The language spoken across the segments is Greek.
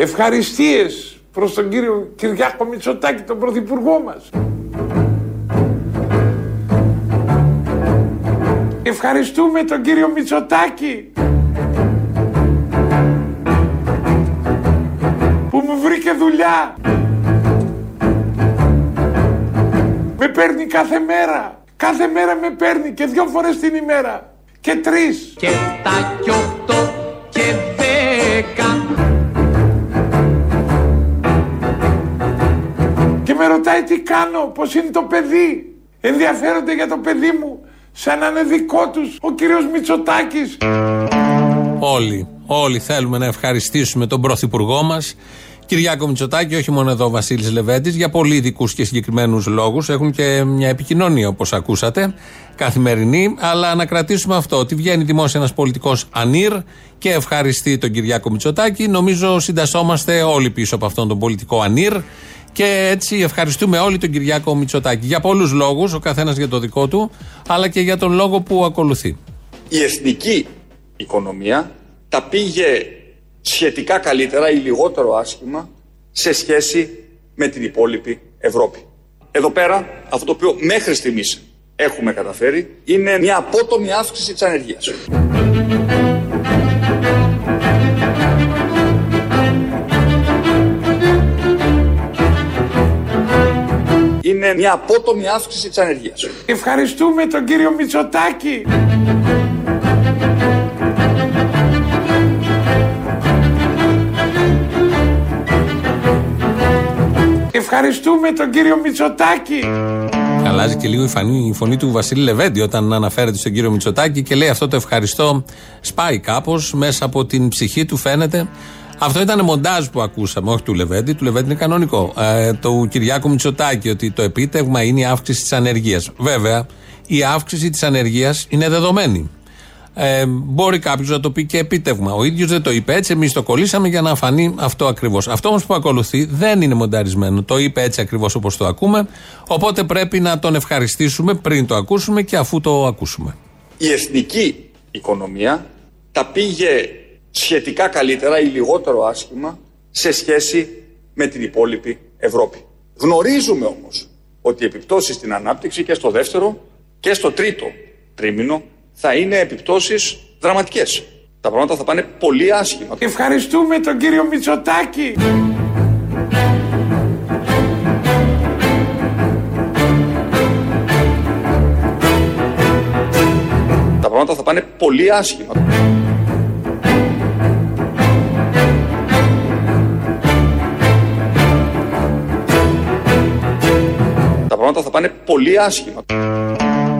Ευχαριστίες προς τον κύριο Κυριάκο Μητσοτάκη, τον πρωθυπουργό μας. Ευχαριστούμε τον κύριο Μητσοτάκη που μου βρήκε δουλειά. Με παίρνει κάθε μέρα. Κάθε μέρα με παίρνει και δυο φορές την ημέρα. Και τρεις. Και τα κι οκτώ ρωτάει τι κάνω, πώς είναι το παιδί. Ενδιαφέρονται για το παιδί μου σαν να είναι δικό τους ο κύριος Μητσοτάκης. Όλοι, όλοι θέλουμε να ευχαριστήσουμε τον Πρωθυπουργό μας Κυριάκο Μητσοτάκη, όχι μόνο εδώ ο Βασίλης Λεβέντης, για πολύ ειδικούς και συγκεκριμένους λόγους. Έχουν και μια επικοινωνία, όπως ακούσατε, καθημερινή. Αλλά να κρατήσουμε αυτό, ότι βγαίνει δημόσια ένας πολιτικός ανήρ και ευχαριστεί τον Κυριάκο Μητσοτάκη. Νομίζω συντασσόμαστε όλοι πίσω από αυτόν τον πολιτικό ανήρ. Και έτσι ευχαριστούμε όλοι τον Κυριάκο Μητσοτάκη. Για πολλούς λόγους, ο καθένας για το δικό του, αλλά και για τον λόγο που ακολουθεί. Η εθνική οικονομία τα πήγε σχετικά καλύτερα ή λιγότερο άσχημα σε σχέση με την υπόλοιπη Ευρώπη. Εδώ πέρα, αυτό το οποίο μέχρι στιγμής έχουμε καταφέρει είναι μια απότομη αύξηση της ανεργίας. Είναι μια απότομη αύξηση της ανεργίας. Ευχαριστούμε τον κύριο Μητσοτάκη. Ευχαριστούμε τον κύριο Μητσοτάκη. Αλλάζει και λίγο η φωνή, η φωνή του Βασίλη Λεβέντη όταν αναφέρεται στον κύριο Μητσοτάκη και λέει αυτό το ευχαριστώ σπάει κάπως μέσα από την ψυχή του φαίνεται. Αυτό ήταν μοντάζ που ακούσαμε, όχι του Λεβέντη. Του Λεβέντη είναι κανονικό. Ε, του Κυριάκου Μητσοτάκη ότι το επίτευγμα είναι η αύξηση της ανεργίας. Βέβαια, η αύξηση της ανεργίας είναι δεδομένη. Ε, μπορεί κάποιος να το πει και επίτευγμα. Ο ίδιος δεν το είπε έτσι. Εμείς το κολλήσαμε για να φανεί αυτό ακριβώς. Αυτό όμως που ακολουθεί δεν είναι μονταρισμένο. Το είπε έτσι ακριβώς όπως το ακούμε. Οπότε πρέπει να τον ευχαριστήσουμε πριν το ακούσουμε και αφού το ακούσουμε. Η εθνική οικονομία τα πήγε σχετικά καλύτερα ή λιγότερο άσχημα σε σχέση με την υπόλοιπη Ευρώπη. Γνωρίζουμε όμως ότι οι επιπτώσεις στην ανάπτυξη και στο δεύτερο και στο τρίτο τρίμηνο θα είναι επιπτώσεις δραματικές. Τα πράγματα θα πάνε πολύ άσχημα. Ευχαριστούμε τον κύριο Μητσοτάκη. Τα πράγματα θα πάνε πολύ άσχημα. Πράγματα θα πάνε πολύ άσχημα.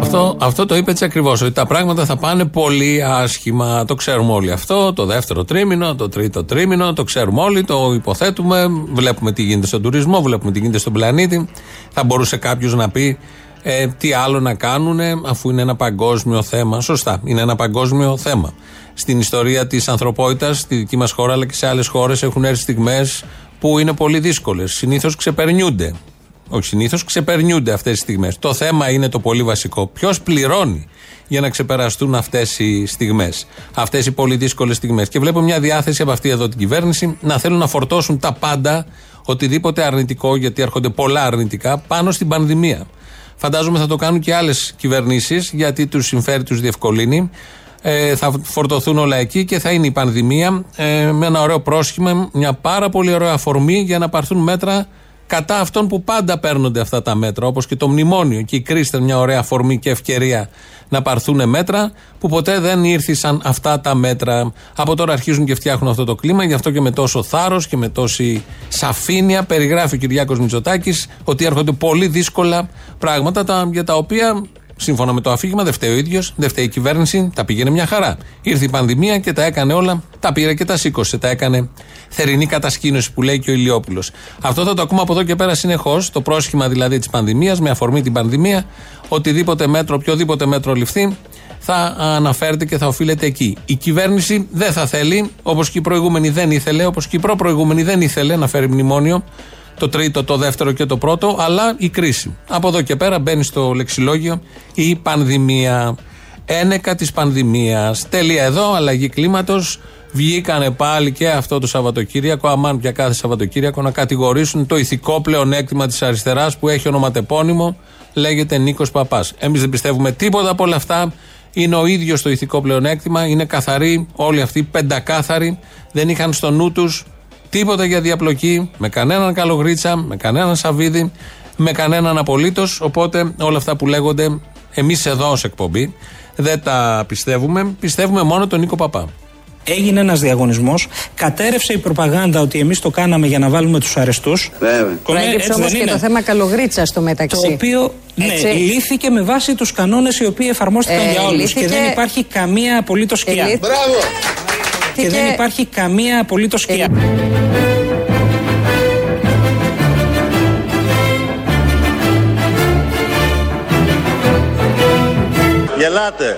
Αυτό, αυτό το είπε έτσι ακριβώς. Ότι τα πράγματα θα πάνε πολύ άσχημα. Το ξέρουμε όλοι αυτό. Το δεύτερο τρίμηνο, το τρίτο τρίμηνο, το ξέρουμε όλοι. Το υποθέτουμε. Βλέπουμε τι γίνεται στον τουρισμό, βλέπουμε τι γίνεται στον πλανήτη. Θα μπορούσε κάποιος να πει ε, τι άλλο να κάνουν αφού είναι ένα παγκόσμιο θέμα. Σωστά, είναι ένα παγκόσμιο θέμα. Στην ιστορία της ανθρωπότητας, στη δική μας χώρα αλλά και σε άλλες χώρες έχουν έρθει στιγμές που είναι πολύ δύσκολες. Συνήθως ξεπερνιούνται όχι συνήθως, ξεπερνιούνται αυτές τις στιγμές. Το θέμα είναι το πολύ βασικό. Ποιος πληρώνει για να ξεπεραστούν αυτές οι στιγμές, αυτές οι πολύ δύσκολες στιγμές. Και βλέπω μια διάθεση από αυτή εδώ την κυβέρνηση να θέλουν να φορτώσουν τα πάντα, οτιδήποτε αρνητικό, γιατί έρχονται πολλά αρνητικά, πάνω στην πανδημία. Φαντάζομαι θα το κάνουν και άλλες κυβερνήσεις, γιατί τους συμφέρει, τους διευκολύνει. Ε, θα φορτωθούν όλα εκεί και θα είναι η πανδημία ε, με ένα ωραίο πρόσχημα, μια πάρα πολύ ωραία αφορμή για να πάρθουν μέτρα κατά αυτών που πάντα παίρνονται αυτά τα μέτρα, όπως και το μνημόνιο. Και η κρίση ήταν μια ωραία αφορμή και ευκαιρία να πάρθουν μέτρα που ποτέ δεν ήρθαν αυτά τα μέτρα. Από τώρα αρχίζουν και φτιάχνουν αυτό το κλίμα, γι' αυτό και με τόσο θάρρος και με τόση σαφήνεια περιγράφει ο Κυριάκος Μητσοτάκης ότι έρχονται πολύ δύσκολα πράγματα τα, για τα οποία Σύμφωνα με το αφήγημα, δεν φταίει ο ίδιος, δεν φταίει η κυβέρνηση, τα πήγαινε μια χαρά. Ήρθε η πανδημία και τα έκανε όλα, τα πήρε και τα σήκωσε. Τα έκανε θερινή κατασκήνωση που λέει και ο Ηλιόπουλος. Αυτό θα το ακούμε από εδώ και πέρα συνεχώς, το πρόσχημα δηλαδή της πανδημίας, με αφορμή την πανδημία, οτιδήποτε μέτρο, οποιοδήποτε μέτρο ληφθεί, θα αναφέρεται και θα οφείλεται εκεί. Η κυβέρνηση δεν θα θέλει, όπως και η προηγούμενη δεν ήθελε, όπως και η προ-προηγούμενη δεν ήθελε να φέρει μνημόνιο το τρίτο, το δεύτερο και το πρώτο, αλλά η κρίση. Από εδώ και πέρα μπαίνει στο λεξιλόγιο η πανδημία. ένεκα της πανδημίας. Τέλεια εδώ, αλλαγή κλίματος. Βγήκανε πάλι και αυτό το Σαββατοκύριακο, αμάν πια κάθε Σαββατοκύριακο, να κατηγορήσουν το ηθικό πλεονέκτημα της αριστεράς που έχει ονοματεπώνυμο, λέγεται Νίκος Παπάς. Εμείς δεν πιστεύουμε τίποτα από όλα αυτά. Είναι ο ίδιος το ηθικό πλεονέκτημα, είναι καθαροί, όλοι αυτοί πεντακάθαροι, δεν είχαν στο νου τους τίποτα για διαπλοκή, με κανέναν καλογρίτσα, με κανέναν σαβίδι, με κανέναν απολύτως. Οπότε όλα αυτά που λέγονται εμείς εδώ ως εκπομπή δεν τα πιστεύουμε. Πιστεύουμε μόνο τον Νίκο Παπά. Έγινε ένας διαγωνισμός, κατέρευσε η προπαγάνδα ότι εμείς το κάναμε για να βάλουμε τους αρεστούς. Βέβαια. Προέκυψε όμως και το θέμα καλογρίτσας στο μεταξύ. Το οποίο ναι, Έτσι. λύθηκε με βάση τους κανόνες οι οποίοι εφαρμόστηκαν Ε, για όλους. λύθηκε- Και δεν υπάρχει καμία απολύτως σκιά. λύθηκε- Μπράβο. Και δεν υπάρχει καμία απολύτως σκιά. Γελάτε.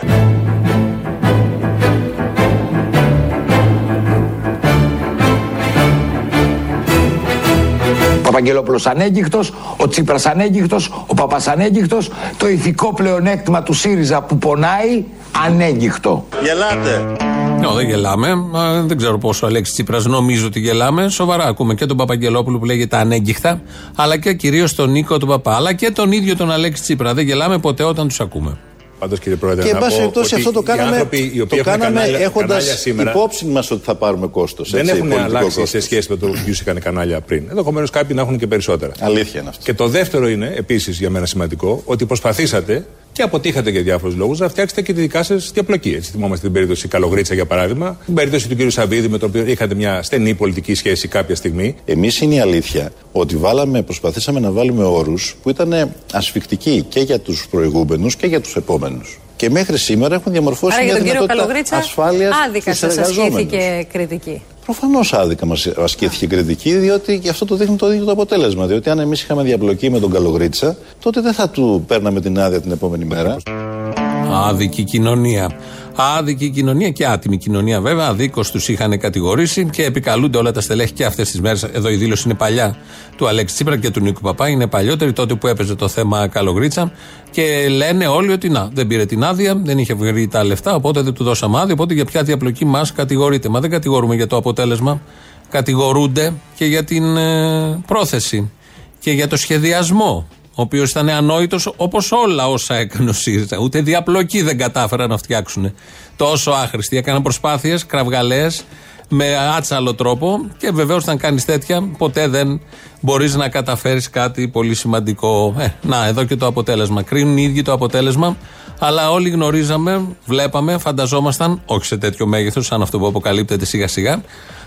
Ο Παπαγγελόπουλος ανέγκυχτος, ο Τσίπρας ανέγκυχτος, ο Παπάς ανέγκυχτος, το ηθικό πλεονέκτημα του ΣΥΡΙΖΑ που πονάει ανέγκυχτο. Γελάτε. No, δεν γελάμε. Μα δεν ξέρω πόσο ο Αλέξης Τσίπρας νομίζω ότι γελάμε. Σοβαρά ακούμε και τον Παπαγγελόπουλο που λέγεται ανέγκυχτα, αλλά και κυρίως τον Νίκο τον Παπά, αλλά και τον ίδιο τον Αλέξη Τσίπρα. Δεν γελάμε ποτέ όταν τους ακούμε. Πάντως, κύριε Πρόεδρε, Και εν να πάση πω περιπτώσει ότι αυτό το οι κάναμε, άνθρωποι οι οποίοι το έχουν κάναμε κανάλια, έχοντας κανάλια σήμερα υπόψη μας ότι θα πάρουμε κόστος. δεν έχουν αλλάξει σε σχέση με το ποιου είχαν κανάλια πριν. Ενδεχομένως κάποιοι να έχουν και περισσότερα. Αλήθεια είναι αυτό. Και το δεύτερο είναι, επίσης για μένα σημαντικό, ότι προσπαθήσατε και αποτύχατε για διάφορους λόγους να φτιάξετε και τη δικά σας διαπλοκή. Έτσι, θυμόμαστε την περίπτωση Καλογρίτσα για παράδειγμα, την περίπτωση του κ. Σαββίδη με τον οποίο είχατε μια στενή πολιτική σχέση κάποια στιγμή. Εμείς είναι η αλήθεια ότι βάλαμε, προσπαθήσαμε να βάλουμε όρους που ήταν ασφικτικοί και για τους προηγούμενους και για τους επόμενους. Και μέχρι σήμερα έχουν διαμορφώσει Άρα μια για τον κύριο δυνατότητα Καλογρίτσα ασφάλειας άδικα σας ασκήθηκε κριτική. Προφανώς άδικα μας ασκήθηκε κριτική, διότι και αυτό το δείχνει το ίδιο το αποτέλεσμα. Διότι αν εμείς είχαμε διαπλοκή με τον Καλογρίτσα, τότε δεν θα του παίρναμε την άδεια την επόμενη μέρα. Άδικη κοινωνία. Άδικη κοινωνία και άτιμη κοινωνία βέβαια. Αδίκως τους είχαν κατηγορήσει και επικαλούνται όλα τα στελέχη και αυτές τις μέρες. Εδώ η δήλωση είναι παλιά του Αλέξη Τσίπρα και του Νίκου Παπά. Είναι παλιότερη τότε που έπαιζε το θέμα Καλογρίτσα. Και λένε όλοι ότι να, δεν πήρε την άδεια, δεν είχε βγει τα λεφτά, οπότε δεν του δώσαμε άδεια. Οπότε για ποια διαπλοκή μας κατηγορείται. Μα δεν κατηγορούμε για το αποτέλεσμα. Κατηγορούνται και για την ε, πρόθεση και για το σχεδιασμό ο οποίος ήταν ανόητος όπως όλα όσα έκανε ο ΣΥΡΙΖΑ. Ούτε διαπλοκή δεν κατάφεραν να φτιάξουν. Τόσο άχρηστοι. Έκαναν προσπάθειες κραυγαλαίε με άτσαλο τρόπο και βεβαίως όταν κάνεις τέτοια ποτέ δεν μπορείς να καταφέρεις κάτι πολύ σημαντικό. Ε, να, εδώ και το αποτέλεσμα. Κρίνουν οι ίδιοι το αποτέλεσμα, αλλά όλοι γνωρίζαμε, βλέπαμε, φανταζόμασταν, όχι σε τέτοιο μέγεθος σαν αυτό που αποκαλύπτεται σιγά σιγά,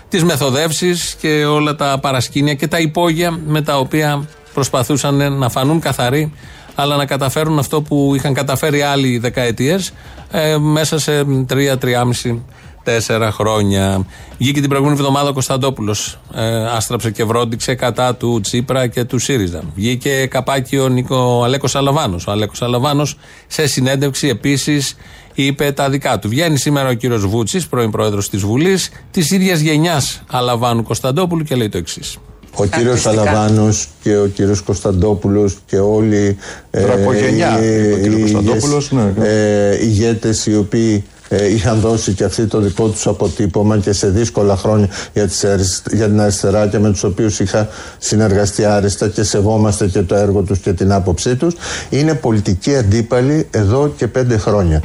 τις μεθοδεύσεις και όλα τα παρασκήνια και τα υπόγεια με τα οποία προσπαθούσαν να φανούν καθαροί, αλλά να καταφέρουν αυτό που είχαν καταφέρει άλλοι δεκαετίες ε, μέσα σε τρία, τριάμιση, τέσσερα χρόνια. Βγήκε την προηγούμενη εβδομάδα ο Κωνσταντόπουλος. Ε, άστραψε και βρόντιξε κατά του Τσίπρα και του ΣΥΡΙΖΑ. Βγήκε καπάκι ο, Νίκο, ο Αλέκος Αλαβάνο. Ο Αλέκος Αλαβάνο σε συνέντευξη επίσης είπε τα δικά του. Βγαίνει σήμερα ο κύριος Βούτσης, πρώην πρόεδρος της Βουλής, της ίδιας γενιάς Αλαβάνου Κωνσταντόπουλου και λέει το εξής. Ο κύριος Αλαβάνος και ο κύριος Κωνσταντόπουλος και όλοι ε, Τραπογενιά, οι- είπε ο κύριος οι Κωνσταντόπουλος, ηγές- ναι, ε, ηγέτες οι οποίοι ε, είχαν δώσει και αυτοί το δικό τους αποτύπωμα και σε δύσκολα χρόνια για, τις, αρισ- για την αριστερά και με τους οποίους είχα συνεργαστεί άριστα και σεβόμαστε και το έργο τους και την άποψή τους είναι πολιτικοί αντίπαλοι εδώ και πέντε χρόνια.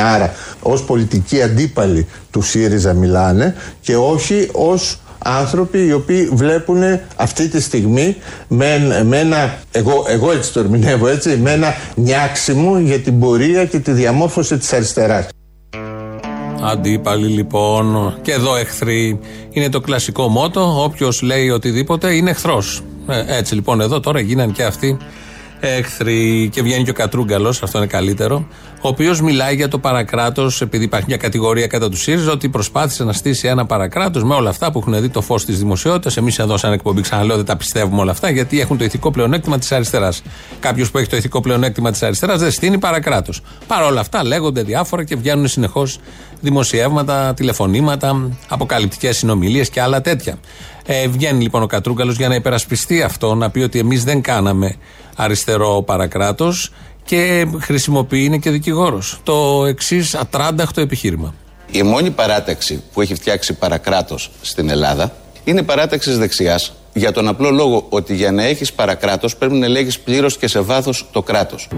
Άρα ως πολιτικοί αντίπαλοι του ΣΥΡΙΖΑ μιλάνε και όχι ως άνθρωποι οι οποίοι βλέπουν αυτή τη στιγμή με, με ένα, εγώ, εγώ έτσι το ερμηνεύω έτσι, με ένα νιάξιμο για την πορεία και τη διαμόρφωση της αριστεράς. Αντίπαλοι λοιπόν, και εδώ εχθροί. Είναι το κλασικό μότο. Όποιος λέει οτιδήποτε είναι εχθρός. έτσι λοιπόν εδώ τώρα γίναν και αυτοί εχθροί. Και βγαίνει και ο Κατρούγκαλος, αυτό είναι καλύτερο, ο οποίος μιλάει για το παρακράτος, επειδή υπάρχει μια κατηγορία κατά του ΣΥΡΙΖΑ, ότι προσπάθησε να στήσει ένα παρακράτος με όλα αυτά που έχουν δει το φως της δημοσιότητας. Εμείς εδώ, σαν εκπομπή, ξαναλέω, δεν τα πιστεύουμε όλα αυτά, γιατί έχουν το ηθικό πλεονέκτημα της αριστεράς. Κάποιος που έχει το ηθικό πλεονέκτημα της αριστεράς δεν στείνει παρακράτος. Παρ' όλα αυτά λέγονται διάφορα και βγαίνουν συνεχώς δημοσιεύματα, τηλεφωνήματα, αποκαλυπτικές συνομιλίες και άλλα τέτοια. Ε, βγαίνει λοιπόν ο Κατρούγκαλος για να υπερασπιστεί αυτό, να πει ότι εμείς δεν κάναμε αριστερό παρακράτος και χρησιμοποιεί, είναι και δικηγόρος. Το εξής ατράνταχτο επιχείρημα. Η μόνη παράταξη που έχει φτιάξει παρακράτος στην Ελλάδα είναι παράταξης δεξιάς. Για τον απλό λόγο ότι για να έχεις παρακράτος πρέπει να ελέγχεις πλήρως και σε βάθος το κράτος.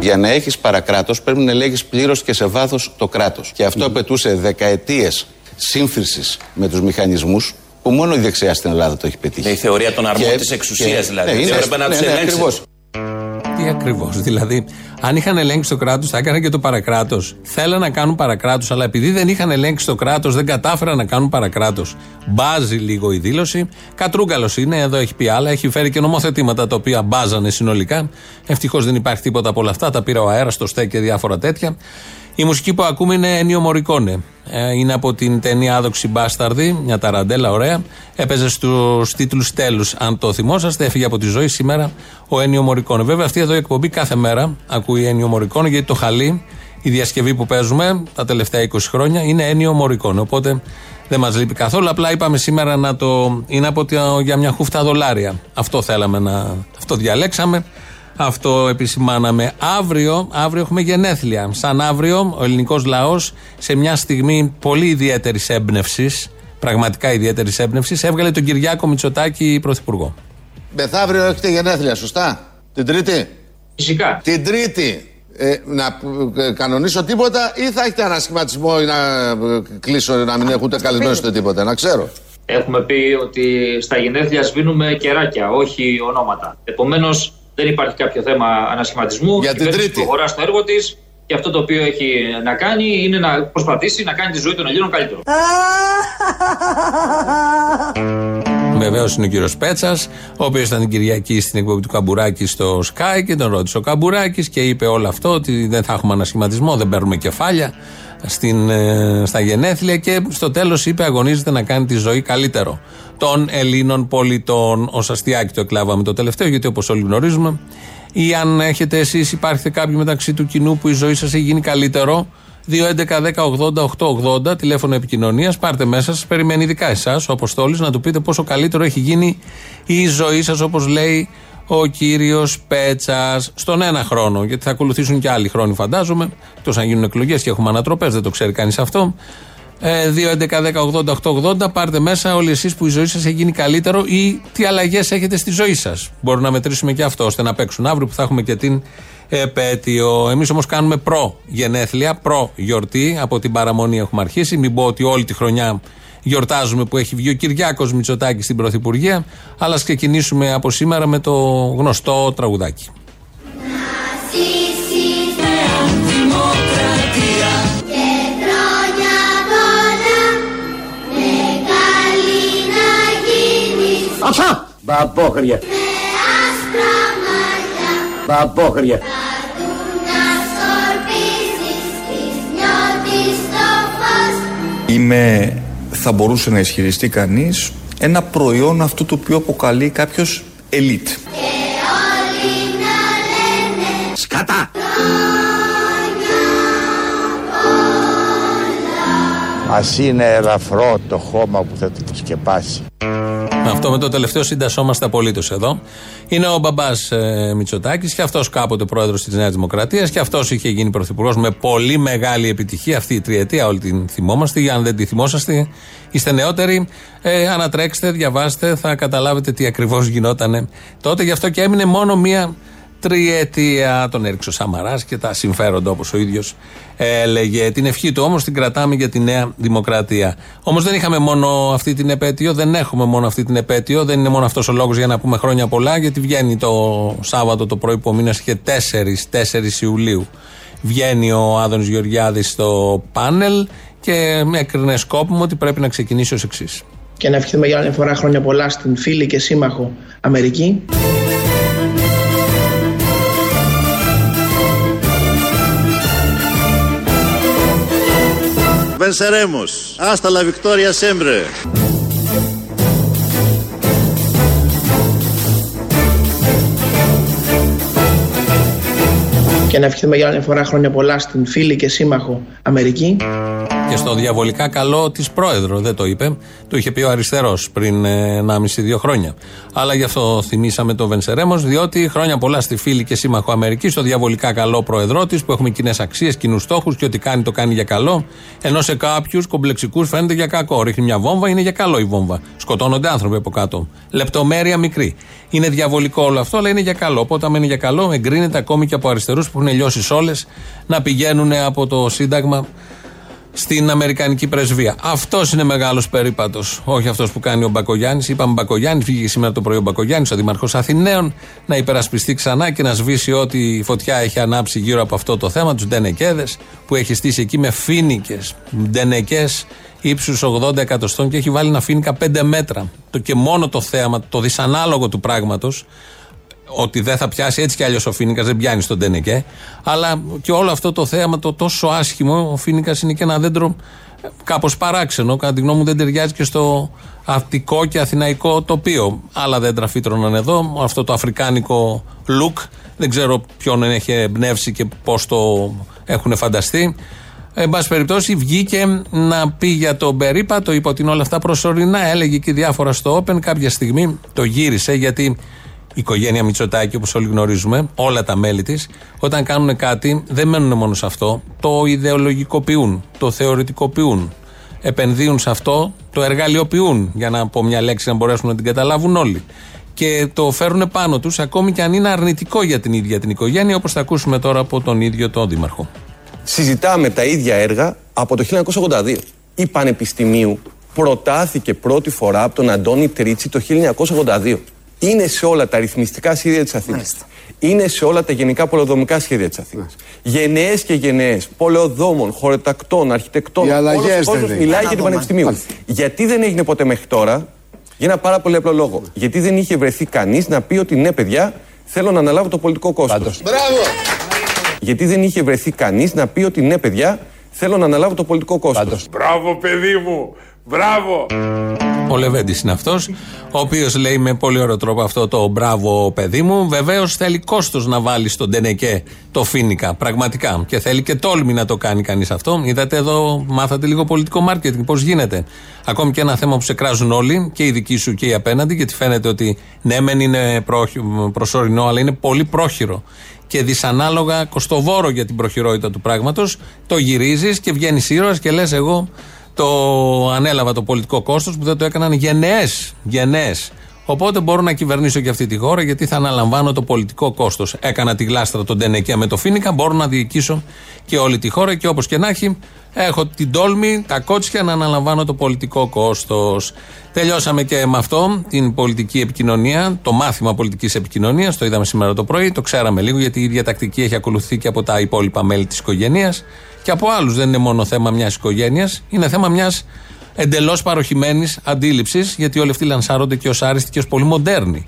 Για να έχεις παρακράτος πρέπει να ελέγχεις πλήρως και σε βάθος το κράτος. Και αυτό απαιτούσε δεκαετίες σύμφρησης με τους μηχανισμούς που μόνο η δεξιά στην Ελλάδα το έχει πετύχει. η θεωρία των αρμών της εξουσίας δηλαδή. Ναι, είναι, έπρεπε να ναι, τους ναι, ελέγξει. ακριβώς. Τι ακριβώς. Δηλαδή, αν είχαν ελέγξει το κράτος, θα έκαναν και το παρακράτος. Θέλαν να κάνουν παρακράτος, αλλά επειδή δεν είχαν ελέγξει το κράτος, δεν κατάφεραν να κάνουν παρακράτος. Μπάζει λίγο η δήλωση. Κατρούγκαλος είναι, εδώ έχει πει άλλα. Έχει φέρει και νομοθετήματα τα οποία μπάζανε συνολικά. Ευτυχώς δεν υπάρχει τίποτα από όλα αυτά. Τα πήρε ο αέρας, το στέκ και διάφορα τέτοια. Η μουσική που ακούμε είναι Ένιο Μωρικόνε. Ε, είναι από την ταινία Άδοξη Μπάσταρδη, μια ταραντέλα ωραία. Έπαιζε στους τίτλους τέλους, αν το θυμόσαστε. Έφυγε από τη ζωή σήμερα ο Ένιο Μωρικόνε. Βέβαια, αυτή εδώ η εκπομπή κάθε μέρα ακούει Ένιο Μωρικόνε, γιατί το χαλί, η διασκευή που παίζουμε τα τελευταία 20 χρόνια, είναι Ένιο Μωρικόνε. Οπότε δεν μας λείπει καθόλου. Απλά είπαμε σήμερα να το. είναι από το, για μια χούφτα δολάρια. Αυτό θέλαμε να. Αυτό διαλέξαμε. Αυτό επισημάναμε. Αύριο, αύριο έχουμε γενέθλια. Σαν αύριο, ο ελληνικός λαός σε μια στιγμή πολύ ιδιαίτερης έμπνευσης, πραγματικά ιδιαίτερης έμπνευσης, έβγαλε τον Κυριάκο Μητσοτάκη πρωθυπουργό. Μεθαύριο έχετε γενέθλια, σωστά; Την Τρίτη; Φυσικά. Την Τρίτη. Ε, να ε, κανονίσω τίποτα ή θα έχετε ανασχηματισμό ή να ε, κλείσω να μην έχετε καλεσμένους ούτε τίποτα, να ξέρω. Έχουμε πει ότι στα γενέθλια σβήνουμε κεράκια, όχι ονόματα. Επομένως, δεν υπάρχει κάποιο θέμα ανασχηματισμού. Για Η την κυβέρνηση Τρίτη. προχωρά στο έργο της και αυτό το οποίο έχει να κάνει είναι να προσπαθήσει να κάνει τη ζωή των Ελλήνων καλύτερο. Βεβαίως είναι ο κύριος Πέτσας, ο οποίος ήταν την Κυριακή στην εκπομπή του Καμπουράκη στο Sky και τον ρώτησε ο Καμπουράκης και είπε όλο αυτό ότι δεν θα έχουμε ανασχηματισμό, δεν παίρνουμε κεφάλια στην, ε, στα γενέθλια και στο τέλος είπε αγωνίζεται να κάνει τη ζωή καλύτερο των Ελλήνων πολιτών. Ω αστιάκι το εκλάβαμε το τελευταίο, γιατί όπως όλοι γνωρίζουμε, ή αν έχετε εσείς, υπάρχετε κάποιοι μεταξύ του κοινού που η ζωή σας έχει γίνει καλύτερο. 2.11.10.80.880 τηλέφωνο επικοινωνίας. Πάρτε μέσα σας. Περιμένει ειδικά εσάς, ο Αποστόλη, να του πείτε πόσο καλύτερο έχει γίνει η ζωή σας, όπως λέει ο κύριος Πέτσας. Στον ένα χρόνο, γιατί θα ακολουθήσουν και άλλοι χρόνοι, φαντάζομαι. Εκτός αν γίνουν εκλογές και έχουμε ανατροπές, δεν το ξέρει κανείς αυτό. Ε, 2.11.10.80.880 πάρτε μέσα όλοι εσείς που η ζωή σας έχει γίνει καλύτερο ή τι αλλαγές έχετε στη ζωή σας. Μπορούμε να μετρήσουμε και αυτό ώστε να παίξουν αύριο που θα έχουμε και την επέτειο. Εμείς όμως κάνουμε προ γενέθλια, προ γιορτή. Από την παραμονή έχουμε αρχίσει. Μην πω ότι όλη τη χρονιά γιορτάζουμε που έχει βγει ο Κυριάκος Μητσοτάκης στην Πρωθυπουργία. Αλλά ας ξεκινήσουμε από σήμερα με το γνωστό τραγουδάκι. Αψά! Μπαμπόχρια. Μπαμπόχρια. Είμαι, θα μπορούσε να ισχυριστεί κανείς, ένα προϊόν αυτού το οποίο αποκαλεί κάποιος ελίτ. Σκατά! Ας είναι ελαφρό το χώμα που θα το σκεπάσει. Αυτό με το τελευταίο συντασσόμαστε απολύτως εδώ. Είναι ο μπαμπάς ε, Μητσοτάκης και αυτός κάποτε πρόεδρος της Νέας Δημοκρατίας και αυτός είχε γίνει πρωθυπουργός με πολύ μεγάλη επιτυχία αυτή η τριετία. Όλη την θυμόμαστε. Αν δεν τη θυμόσαστε, είστε νεότεροι. Ε, ανατρέξτε, διαβάστε, θα καταλάβετε τι ακριβώς γινόταν τότε. Γι' αυτό και έμεινε μόνο μία τριετία. Τον έριξε ο Σαμαράς και τα συμφέροντα όπως ο ίδιος έλεγε. Την ευχή του όμως την κρατάμε για τη Νέα Δημοκρατία. Όμως δεν είχαμε μόνο αυτή την επέτειο, δεν έχουμε μόνο αυτή την επέτειο, δεν είναι μόνο αυτός ο λόγος για να πούμε χρόνια πολλά, γιατί βγαίνει το Σάββατο το πρωί που ο μήνας και 4, 4 Ιουλίου. Βγαίνει ο Άδωνης Γεωργιάδης στο πάνελ και με έκρινε σκόπιμο ότι πρέπει να ξεκινήσει ως εξής. Και να ευχηθούμε για άλλη φορά χρόνια πολλά στην φίλη και σύμμαχο Αμερική. Venceremos. Hasta la victoria siempre. Και να ευχηθούμε για άλλη φορά χρόνια πολλά στην φίλη και σύμμαχο Αμερική. Και στο διαβολικά καλό της πρόεδρο, δεν το είπε. Το είχε πει ο αριστερός πριν 1,5-2 χρόνια. Αλλά γι' αυτό θυμήσαμε το Βενσερέμος, διότι χρόνια πολλά στη φίλη και σύμμαχο Αμερική, στο διαβολικά καλό πρόεδρό της, που έχουμε κοινές αξίες, κοινούς στόχους και ό,τι κάνει το κάνει για καλό. Ενώ σε κάποιους κομπλεξικούς φαίνεται για κακό. Ρίχνει μια βόμβα, είναι για καλό η βόμβα. Σκοτώνονται άνθρωποι από κάτω. Λεπτομέρεια μικρή. Είναι διαβολικό όλο αυτό, αλλά είναι για καλό. Οπότε, αν είναι για καλό, εγκρίνεται ακόμη και από αριστερούς που έχουν λιώσει όλε να πηγαίνουν από το Σύνταγμα στην Αμερικανική πρεσβεία. Αυτός είναι μεγάλος περίπατος. Όχι αυτός που κάνει ο Μπακογιάννης. Είπαμε Μπακογιάννης, βγήκε σήμερα το πρωί ο Μπακογιάννης, ο Δήμαρχο Αθηναίων, να υπερασπιστεί ξανά και να σβήσει ό,τι φωτιά έχει ανάψει γύρω από αυτό το θέμα, τους Ντενεκέδες, που έχει στήσει εκεί με φίνικες, ντενεκές ύψους 80 εκατοστών και έχει βάλει ένα φίνικα 5 μέτρα. Το και μόνο το θέαμα, το δυσανάλογο του πράγματος, ότι δεν θα πιάσει έτσι κι αλλιώς ο Φίνικας, δεν πιάνει στον Τενεκέ. Αλλά και όλο αυτό το θέαμα, το τόσο άσχημο, ο Φίνικας είναι και ένα δέντρο κάπως παράξενο. Κατά τη γνώμη μου, δεν ταιριάζει και στο αττικό και αθηναϊκό τοπίο. Άλλα δέντρα φύτρωναν εδώ. Αυτό το αφρικάνικο look δεν ξέρω ποιον έχει εμπνεύσει και πώς το έχουν φανταστεί. Εν πάση περιπτώσει, βγήκε να πει για τον περίπατο, είπε ότι είναι όλα αυτά προσωρινά. Έλεγε και διάφορα στο Open. Κάποια στιγμή το γύρισε γιατί η οικογένεια Μητσοτάκη, όπως όλοι γνωρίζουμε, όλα τα μέλη της, όταν κάνουν κάτι, δεν μένουν μόνο σε αυτό. Το ιδεολογικοποιούν, το θεωρητικοποιούν. Επενδύουν σε αυτό, το εργαλειοποιούν, για να πω μια λέξη να μπορέσουν να την καταλάβουν όλοι. Και το φέρουν πάνω τους, ακόμη και αν είναι αρνητικό για την ίδια την οικογένεια, όπως θα ακούσουμε τώρα από τον ίδιο τον Δήμαρχο. Συζητάμε τα ίδια έργα από το 1982. Η Πανεπιστημίου προτάθηκε πρώτη φορά από τον Αντώνη Τρίτσι το 1982 είναι σε όλα τα ρυθμιστικά σχέδια της Αθήνας. Είναι σε όλα τα γενικά πολεοδομικά σχέδια της Αθήνας. Γενναίες και γενναίες πολεοδόμων, χωροτακτών, αρχιτεκτών. Οι αλλαγές δεν μιλάει για την Πανεπιστημίου. Γιατί δεν έγινε ποτέ μέχρι τώρα, για ένα πάρα πολύ απλό λόγο. Γιατί δεν είχε βρεθεί κανείς να πει ότι ναι, παιδιά, θέλω να αναλάβω το πολιτικό κόστος. Μπράβο! Γιατί δεν είχε βρεθεί κανείς να πει ότι ναι, παιδιά, θέλω να αναλάβω το πολιτικό κόστος. Μπράβο, παιδί μου! Μπράβο! Ο Λεβέντης είναι αυτός, ο οποίος λέει με πολύ ωραίο τρόπο αυτό το μπράβο παιδί μου. Βεβαίως θέλει κόστος να βάλει στον Τενεκέ το φίνικα. Πραγματικά. Και θέλει και τόλμη να το κάνει κανείς αυτό. Είδατε εδώ, μάθατε λίγο πολιτικό μάρκετινγκ, πώς γίνεται. Ακόμη και ένα θέμα που σε κράζουν όλοι, και οι δικοί σου και οι απέναντι, γιατί φαίνεται ότι ναι, μεν είναι προσωρινό, αλλά είναι πολύ πρόχειρο και δυσανάλογα κοστοβόρο για την προχειρότητα του πράγματος. Το γυρίζεις και βγαίνεις ήρωας και λες: Εγώ το ανέλαβα το πολιτικό κόστος που δεν το έκαναν γενναίες. Γενναίες. Οπότε μπορώ να κυβερνήσω και αυτή τη χώρα γιατί θα αναλαμβάνω το πολιτικό κόστος. Έκανα τη γλάστρα τον Τενεκέ με το Φίνικα, μπορώ να διοικήσω και όλη τη χώρα και όπως και να έχει, έχω την τόλμη, τα κότσια να αναλαμβάνω το πολιτικό κόστος. Τελειώσαμε και με αυτό την πολιτική επικοινωνία, το μάθημα πολιτικής επικοινωνίας. Το είδαμε σήμερα το πρωί, το ξέραμε λίγο γιατί η ίδια τακτική έχει ακολουθεί και από τα υπόλοιπα μέλη της οικογένειας και από άλλους. Δεν είναι μόνο θέμα μιας οικογένειας, είναι θέμα μιας εντελώς παροχημένης αντίληψης, γιατί όλοι αυτοί λανσάρονται και ως άριστοι και ως πολύ μοντέρνοι.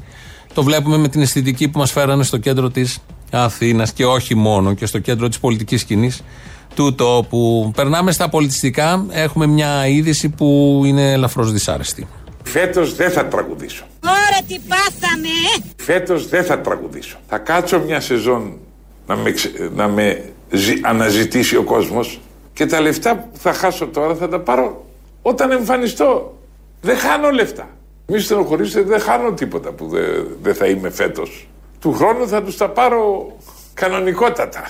Το βλέπουμε με την αισθητική που μας φέρανε στο κέντρο της Αθήνας και όχι μόνο, και στο κέντρο της πολιτικής σκηνής του τόπου. Περνάμε στα πολιτιστικά. Έχουμε μια είδηση που είναι ελαφρώς δυσάρεστη. Φέτος δεν θα τραγουδήσω. Ωραία, τι πάθαμε! Φέτος δεν θα τραγουδήσω. Θα κάτσω μια σεζόν να με, να με αναζητήσει ο κόσμος και τα λεφτά που θα χάσω τώρα θα τα πάρω όταν εμφανιστώ. Δεν χάνω λεφτά. Μη στενοχωρήσετε, δεν χάνω τίποτα που δεν δε θα είμαι φέτος. Του χρόνου θα τους τα πάρω κανονικότατα.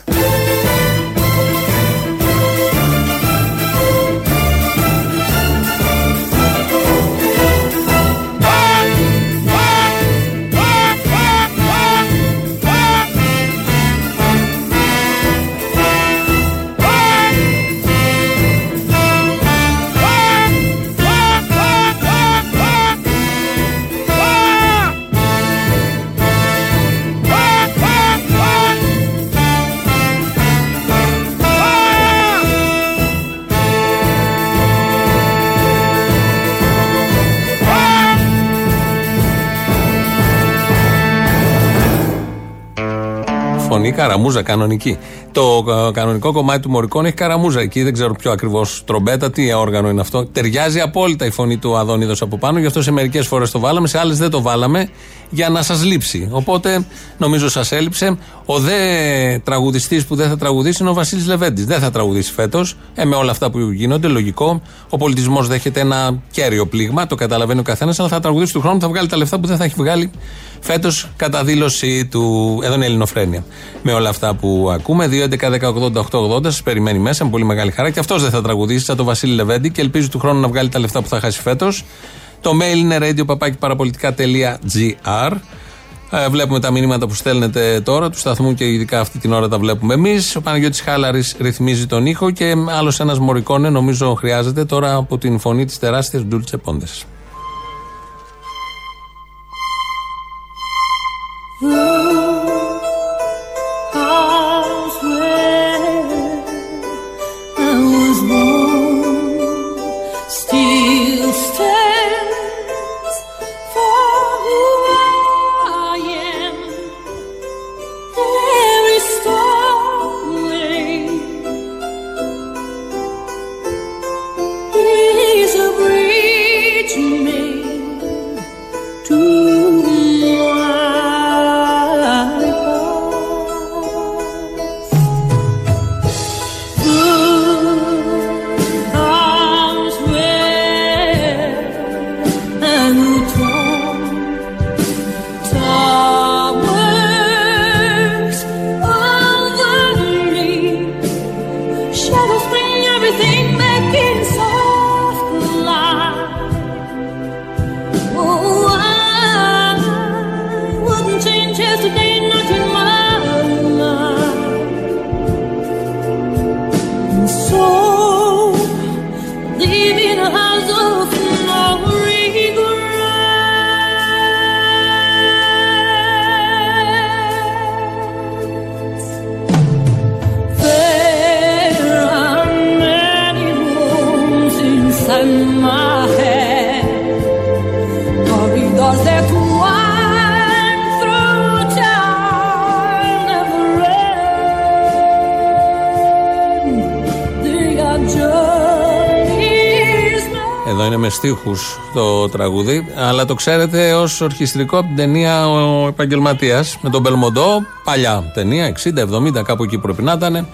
Καραμούζα κανονική. Το ε, κανονικό κομμάτι του Μωρικών έχει καραμούζα εκεί, δεν ξέρω ποιο ακριβώς τρομπέτα, τι όργανο είναι αυτό. Ταιριάζει απόλυτα η φωνή του Αδόνιδος από πάνω, γι' αυτό σε μερικές φορές το βάλαμε, σε άλλες δεν το βάλαμε για να σας λείψει. Οπότε νομίζω σας έλειψε. Ο δε τραγουδιστής που δεν θα τραγουδήσει είναι ο Βασίλης Λεβέντης. Δεν θα τραγουδήσει φέτος. Ε, με όλα αυτά που γίνονται, λογικό. Ο πολιτισμός δέχεται ένα κέριο πλήγμα, το καταλαβαίνει ο καθένας, αλλά θα τραγουδήσει του χρόνου, θα βγάλει τα λεφτά που δεν θα έχει βγάλει φέτος κατά δήλωση του. Εδώ είναι η Ελληνοφρένεια. Με όλα αυτά που ακούμε. 2.11.10.80.880 σα περιμένει μέσα με πολύ μεγάλη χαρά. Και αυτός δεν θα τραγουδήσει, σαν τον Βασίλη Λεβέντη και ελπίζει του χρόνου να βγάλει τα λεφτά που θα χάσει φέτος. Το mail είναι radio.parapolitica.gr. Ε, βλέπουμε τα μηνύματα που στέλνετε τώρα του σταθμού και ειδικά αυτή την ώρα τα βλέπουμε εμείς. Ο Παναγιώτης Χάλαρης ρυθμίζει τον ήχο και άλλος ένας μορικόνε νομίζω χρειάζεται τώρα από την φωνή της τεράστιας Ντούλτσε Πόντες. Το τραγούδι, αλλά το ξέρετε ως ορχιστρικό από την ταινία Ο Επαγγελματίας με τον Μπελμοντό. Παλιά ταινία, 60-70, κάπου εκεί πρέπει να ήταν.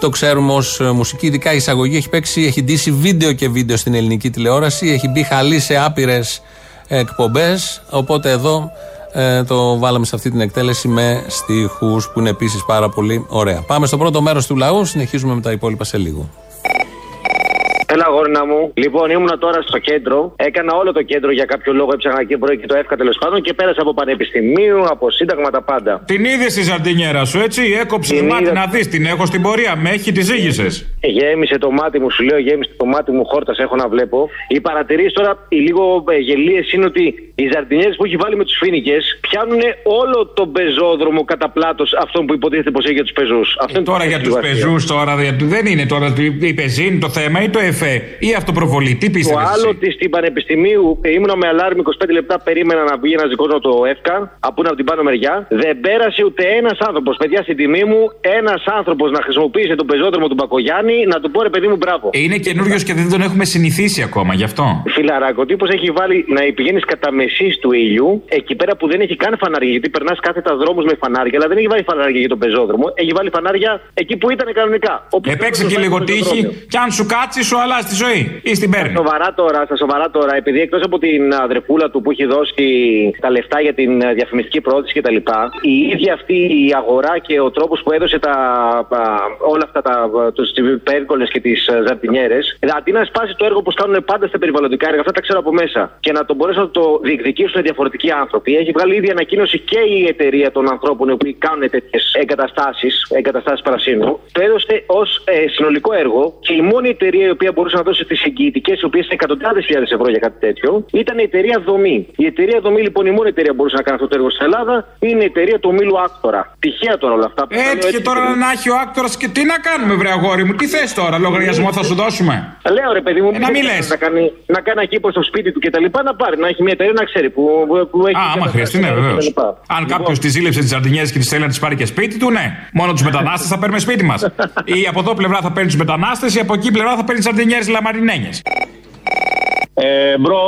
Το ξέρουμε ως μουσική, ειδικά η εισαγωγή έχει παίξει, έχει ντύσει βίντεο και βίντεο στην ελληνική τηλεόραση, έχει μπει χαλή σε άπειρες εκπομπές. Οπότε εδώ ε, το βάλαμε σε αυτή την εκτέλεση με στίχους που είναι επίσης πάρα πολύ ωραία. Πάμε στο πρώτο μέρος του λαού, συνεχίζουμε με τα υπόλοιπα σε λίγο. Έλα, γόρνα μου. Λοιπόν, ήμουνα τώρα στο κέντρο. Έκανα όλο το κέντρο για κάποιο λόγο. Έψαχνα και πρωί και το εύκα τέλος πάντων και πέρασα από πανεπιστημίου, από σύνταγμα τα πάντα. Την είδες η ζαρτινιέρα σου, έτσι. Έκοψε Την μάτι είδα. να δεις. Την έχω στην πορεία. Με έχει, τη ζήγησες. Γέμισε το μάτι μου, σου λέω, γέμισε το μάτι μου, χόρτα έχω να βλέπω. Οι παρατηρήσεις τώρα, οι λίγο ε, γελίες είναι ότι οι ζαρτινιέρες που έχει βάλει με τους φίνικε πιάνουν όλο τον πεζόδρομο κατά πλάτος αυτόν που υποτίθεται πως έχει για τους πεζούς. Τώρα για τους πεζούς, τώρα δεν δεν είναι τώρα η πεζίνη το θέμα ή το εφέ ή αυτοπροβολή. Τι Το πίστευε. άλλο ότι στην Πανεπιστημίου ε, ήμουνα με αλάρμ 25 λεπτά, περίμενα να βγει ένας δικός μου το ΕΦΚΑ, από είναι από την πάνω μεριά. Δεν πέρασε ούτε ένας άνθρωπος. Παιδιά, στην τιμή μου, ένας άνθρωπος να χρησιμοποιήσει τον πεζόδρομο του Μπακογιάννη να του πω ρε παιδί μου μπράβο. Είναι καινούριος και δεν τον έχουμε συνηθίσει ακόμα γι' αυτό. Φιλαράκο, ο τύπος έχει βάλει να πηγαίνεις κατά μεσής του ήλιου, εκεί πέρα που δεν έχει καν φανάρια. Γιατί περνάς κάθετα δρόμους με φανάρια, αλλά δεν έχει βάλει φανάρια για τον πεζόδρομο. Έχει βάλει φανάρια εκεί που ήταν κανονικά. Όπου Επέξε το και βάλει λίγο το τύχη πεζόδρομο. και αν σου κάτσεις, σου αλλάζει τη ζωή. Ή στην παίρνει; Σοβαρά τώρα, στα σοβαρά τώρα, επειδή εκτός από την αδερφούλα του που έχει δώσει τα λεφτά για την ε, διαφημιστική πρόθεση κτλ., η ίδια αυτή η αγορά και ο τρόπος που έδωσε τα, α, όλα αυτά τα, τους πέρκολε και τις ζαρτινιέρες, αντί να σπάσει το έργο που κάνουν πάντα στα περιβαλλοντικά έργα, αυτά τα ξέρω από μέσα, και να το μπορέσουν να το διεκδικήσουν διαφορετικοί άνθρωποι, έχει βγάλει ήδη ανακοίνωση και η εταιρεία των ανθρώπων οι οποίοι κάνουν τέτοιες εγκαταστάσεις, εγκαταστάσεις πρασίνου, το έδωσε ως συνολικό έργο και η μόνη εταιρεία η οποία μπορούσε να δώσει τις εγγυητικές, οι οποίες είναι εκατοντάδες χιλιάδες ευρώ για κάτι τέτοιο, ήταν η εταιρεία Δομή. Η εταιρεία Δομή, λοιπόν, η μόνη εταιρεία που μπορούσε να κάνει αυτό το έργο στην Ελλάδα είναι η εταιρεία του ομίλου Άκτορα. Τυχαία τώρα όλα αυτά. Έτυχε τώρα να έχει ο άκτορας και τι να κάνουμε, βρε αγόρι μου, τι θες τώρα, λογαριασμό θα σου δώσουμε; Λέω ρε παιδί μου, Ε, να μην λες. να κάνει, να κάνει εκεί στο σπίτι του και τα λοιπά, να πάρει, να έχει μια εταιρεία να ξέρει που, που έχει. Α, άμα χρειαστεί, ναι, βεβαίως. Αν κάποιος τη ζήλεψε τις σαρδινιές και τι θέλει να τις πάρει και σπίτι του, ναι. Μόνο τους μετανάστες θα παίρνουμε σπίτι μας. ή από εδώ πλευρά θα παίρνει τους μετανάστες, ή από εκεί πλευρά θα παίρνει σαρδινιέ λαμαρινένιε. Ε, μπρο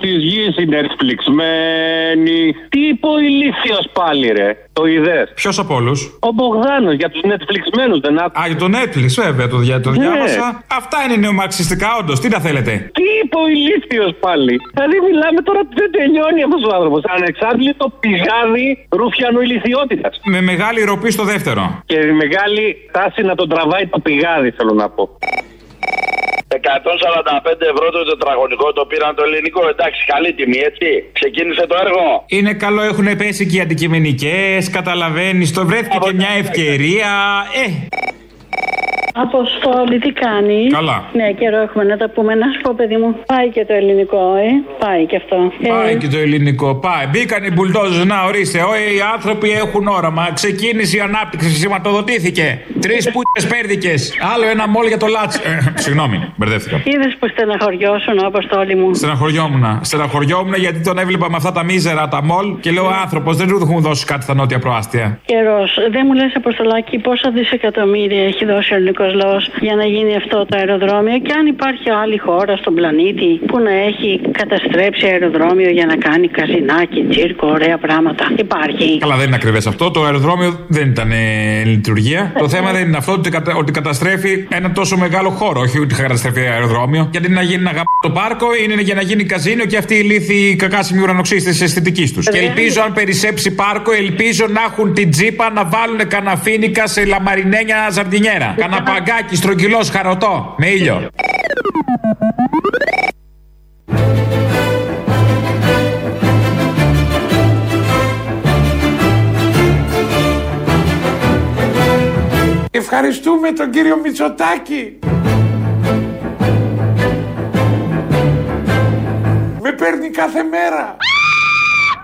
τη γης η Netflixμένη. Τι είπε ο ηλίθιος πάλι, ρε. Το είδες; Ποιος από όλους; Ο Μπογδάνος για τους Netflixμένους δεν άκουσα. Α, για το Netflix, βέβαια, το, δια, το Ναι. διάβασα. Αυτά είναι νεομαρξιστικά, όντως. Τι τα θέλετε; Τι είπε ο ηλίθιος πάλι; Δηλαδή μιλάμε τώρα ότι δεν τελειώνει αυτός ο άνθρωπος. Ανεξάρτητο πηγάδι ρουφιανού ηλικιότητας. Με μεγάλη ροπή στο δεύτερο. Και μεγάλη τάση να τον τραβάει το πηγάδι, θέλω να πω. 145 ευρώ το τετραγωνικό το πήραν το ελληνικό. Εντάξει, καλή τιμή, έτσι. Ξεκίνησε το έργο. Είναι καλό, έχουν πέσει και οι αντικειμενικές. Καταλαβαίνεις, το βρέθηκε και μια ευκαιρία. Ε, Αποστόλη, τι κάνεις; Καλά. Ναι, καιρό έχουμε να τα πούμε. Να σου πω, παιδί μου, πάει και το ελληνικό, ε. Πάει και αυτό. Πάει Ε, και το ελληνικό. Πάει. Μπήκαν οι μπουλντόζες. Να ορίστε. Ό, οι άνθρωποι έχουν όραμα. Ξεκίνησε η ανάπτυξη. Σηματοδοτήθηκε. Τρεις πούτες πέρδικες. Άλλο ένα μόλ για το λάτς. Ε, Συγγνώμη, μπερδεύτηκα. Είδες που στεναχωριώσουν, Αποστόλη μου. Στεναχωριόμουν. Στεναχωριόμουν γιατί τον έβλεπα με αυτά τα μίζερα τα μολ και λέω άνθρωπος δεν του έχουν δώσει κάτι στα νότια προάστια. Καιρός. Δεν μου λες, Αποστολάκη, πόσα δισεκατομμύρια έχει δώσει ο ελληνικός λαός για να γίνει αυτό το αεροδρόμιο και αν υπάρχει άλλη χώρα στον πλανήτη που να έχει καταστρέψει αεροδρόμιο για να κάνει καζινάκι, τσίρκο, ωραία πράγματα. Υπάρχει. Καλά, δεν είναι ακριβές αυτό. Το αεροδρόμιο δεν ήταν ε, λειτουργία. Το θέμα δεν είναι αυτό ότι, κατα- ότι καταστρέφει ένα τόσο μεγάλο χώρο. Όχι ότι καταστρέφει αεροδρόμιο. Γιατί να γίνει ένα γαμπ το πάρκο είναι για να γίνει καζίνο και αυτή η λύθη κακάσιμη ουρανοξύστη τη αισθητική τους. Και ελπίζω, αν περισσέψει πάρκο, ελπίζω να έχουν την τζίπα να βάλουν καναφίνικα σε λαμαρινένια ζαρντινιέρα. Κανα παγκάκι στρογγυλός χαροτό με ήλιο. Ευχαριστούμε τον κύριο Μητσοτάκη. Με παίρνει κάθε μέρα.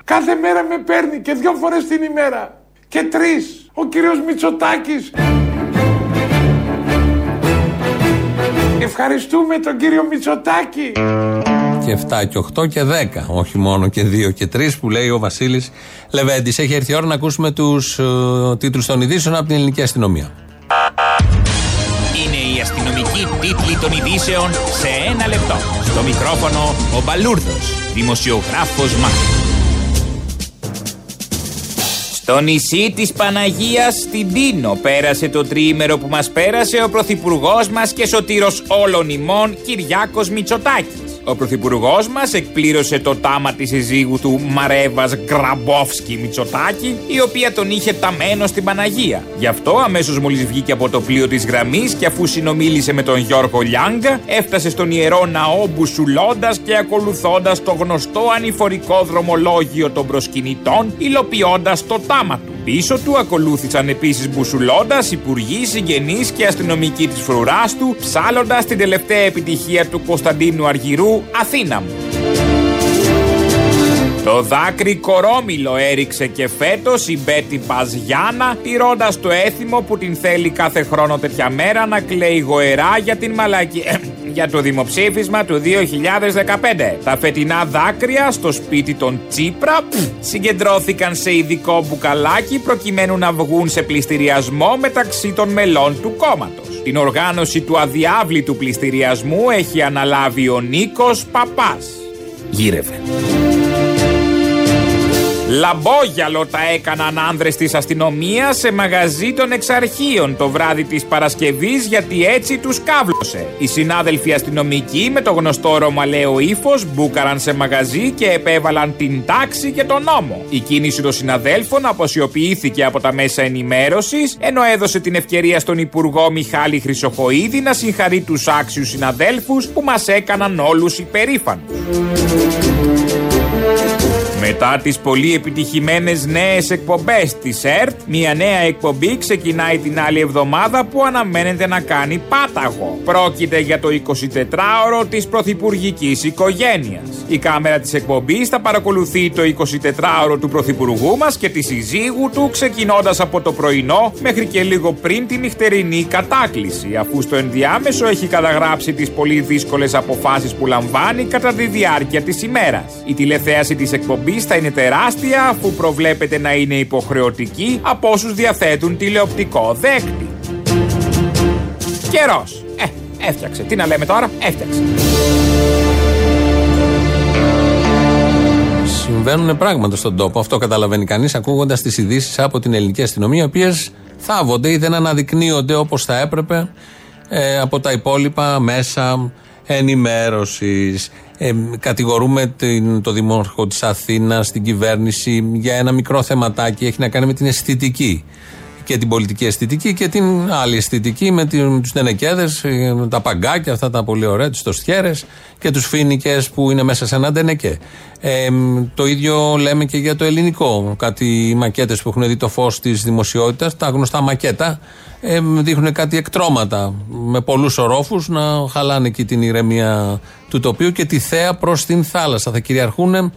Κάθε μέρα με παίρνει και δυο φορές την ημέρα. Και τρεις. Ο κύριος Μητσοτάκης. Ευχαριστούμε τον κύριο Μητσοτάκη. Και 7 και 8 και 10. Όχι μόνο και 2 και 3 που λέει ο Βασίλης Λεβέντης. Έχει έρθει η ώρα να ακούσουμε τους ε, τίτλους των ειδήσεων από την ελληνική αστυνομία. Είναι η αστυνομική τίτλη των ειδήσεων σε ένα λεπτό. Στο μικρόφωνο ο Μπαλούρδος, δημοσιογράφος Μάρκος. Στο νησί της Παναγίας στην Τίνο πέρασε το τριήμερο που μας πέρασε ο Πρωθυπουργός μας και σωτήρος όλων ημών Κυριάκος Μητσοτάκης. Ο Πρωθυπουργός μας εκπλήρωσε το τάμα της συζύγου του Μαρέβας Γκραμπόφσκι Μητσοτάκη, η οποία τον είχε ταμένο στην Παναγία. Γι' αυτό, αμέσως μόλις βγήκε από το πλοίο της γραμμής και αφού συνομίλησε με τον Γιώργο Λιάγκα, έφτασε στον ιερό ναό μπουσουλώντας και ακολουθώντας το γνωστό ανηφορικό δρομολόγιο των προσκυνητών, υλοποιώντας το τάμα του. Πίσω του ακολούθησαν επίσης μπουσουλώντας υπουργοί, συγγενείς και αστυνομικοί της φρουράς του, ψάλλοντας την τελευταία επιτυχία του Κωνσταντίνου Αργυρού, Αθήνα μου. Το δάκρυ κορόμιλο έριξε και φέτος η Μπέτη Παζιάνα, τηρώντας το έθιμο που την θέλει κάθε χρόνο τέτοια μέρα να κλαίει γοερά για την μαλακή. Για το δημοψήφισμα του 2015. Τα φετινά δάκρυα στο σπίτι των Τσίπρα πφ, συγκεντρώθηκαν σε ειδικό μπουκαλάκι προκειμένου να βγουν σε πληστηριασμό μεταξύ των μελών του κόμματος. Την οργάνωση του αδιάβλητου πληστηριασμού έχει αναλάβει ο Νίκος Παπάς. Γύρευε. Λαμπόγιαλο τα έκαναν άνδρες της αστυνομίας σε μαγαζί των εξαρχείων το βράδυ της Παρασκευής γιατί έτσι τους κάβλωσε. Οι συνάδελφοι αστυνομικοί με το γνωστό ρωμαλαίο ύφος μπούκαραν σε μαγαζί και επέβαλαν την τάξη και τον νόμο. Η κίνηση των συναδέλφων αποσιοποιήθηκε από τα μέσα ενημέρωσης ενώ έδωσε την ευκαιρία στον Υπουργό Μιχάλη Χρυσοχοίδη να συγχαρεί τους άξιους συναδέλφους που μας έκαναν όλους υπερήφανους. Μετά τις πολύ επιτυχημένες νέες εκπομπές της ΕΡΤ, μια νέα εκπομπή ξεκινάει την άλλη εβδομάδα που αναμένεται να κάνει πάταγο. Πρόκειται για το 24ωρο της πρωθυπουργικής οικογένειας. Η κάμερα της εκπομπής θα παρακολουθεί το 24ωρο του πρωθυπουργού μας και τη συζύγου του ξεκινώντας από το πρωινό μέχρι και λίγο πριν τη νυχτερινή κατάκληση αφού στο ενδιάμεσο έχει καταγράψει τις πολύ δύσκολες αποφάσεις που λαμβάνει κατά τη διάρκεια της ημέρας. Η τηλεθέαση της εκπομπής θα είναι τεράστια αφού προβλέπεται να είναι υποχρεωτική από όσους διαθέτουν τηλεοπτικό δέκτη. Καιρός. Ε, έφτιαξε. Τι να λέμε τώρα, έφτιαξε. Συμβαίνουν πράγματα στον τόπο. Αυτό καταλαβαίνει κανείς ακούγοντας τις ειδήσεις από την ελληνική αστυνομία, οι οποίες θάβονται ή δεν αναδεικνύονται όπως θα έπρεπε ε, από τα υπόλοιπα μέσα ενημέρωσης. Ε, κατηγορούμε την, το Δημάρχο της Αθήνας, την κυβέρνηση για ένα μικρό θεματάκι. Έχει να κάνει με την αισθητική. Και την πολιτική αισθητική και την άλλη αισθητική με τους τενεκέδες, τα παγκάκια, αυτά τα πολύ ωραία, του τοστιέρες και τους φίνικες που είναι μέσα σε ένα τενεκέ. Ε, το ίδιο λέμε και για το ελληνικό. Κάτι μακέτες που έχουν δει το φως της δημοσιότητας, τα γνωστά μακέτα, ε, δείχνουν κάτι εκτρώματα με πολλούς ορόφους να χαλάνε εκεί την ηρεμία του τοπίου και τη θέα προς την θάλασσα. Θα κυριαρχούν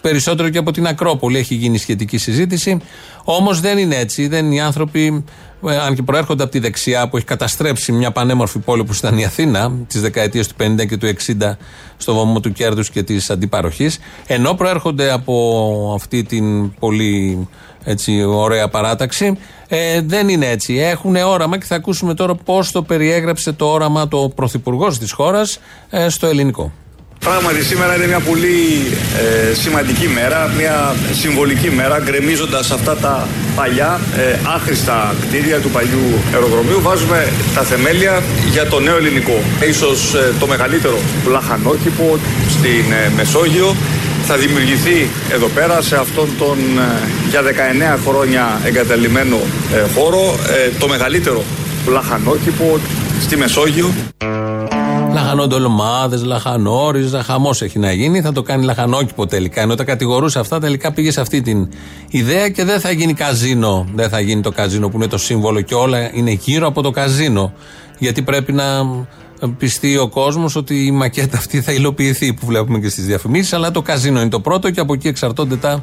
περισσότερο και από την Ακρόπολη έχει γίνει σχετική συζήτηση. Όμως δεν είναι έτσι. Δεν είναι οι άνθρωποι, ε, αν και προέρχονται από τη δεξιά που έχει καταστρέψει μια πανέμορφη πόλη που ήταν η Αθήνα τις δεκαετίες του 50 και του 60 στο βωμό του κέρδους και της αντιπαροχής, ενώ προέρχονται από αυτή την πολύ έτσι, ωραία παράταξη, ε, δεν είναι έτσι. Έχουν όραμα και θα ακούσουμε τώρα πώς το περιέγραψε το όραμα το πρωθυπουργός της χώρας ε, στο ελληνικό. Πράγματι σήμερα είναι μια πολύ ε, σημαντική μέρα, μια συμβολική μέρα, γκρεμίζοντας αυτά τα παλιά ε, άχρηστα κτίρια του παλιού αεροδρομίου. Βάζουμε τα θεμέλια για το νέο ελληνικό. Ίσως ε, το μεγαλύτερο λαχανόκηπο στην ε, Μεσόγειο θα δημιουργηθεί εδώ πέρα σε αυτόν τον για 19 χρόνια εγκαταλειμμένο χώρο το μεγαλύτερο λαχανόκηπο στη Μεσόγειο. Λαχανοντολμάδε, λαχανόριζα, χαμό έχει να γίνει. Θα το κάνει λαχανόκηπο τελικά. Ενώ τα κατηγορούσε αυτά, τελικά πήγες σε αυτή την ιδέα και δεν θα γίνει καζίνο. Δεν θα γίνει το καζίνο που είναι το σύμβολο και όλα είναι γύρω από το καζίνο. Γιατί πρέπει να πιστεί ο κόσμος ότι η μακέτα αυτή θα υλοποιηθεί που βλέπουμε και στις διαφημίσεις. Αλλά το καζίνο είναι το πρώτο και από εκεί εξαρτώνται τα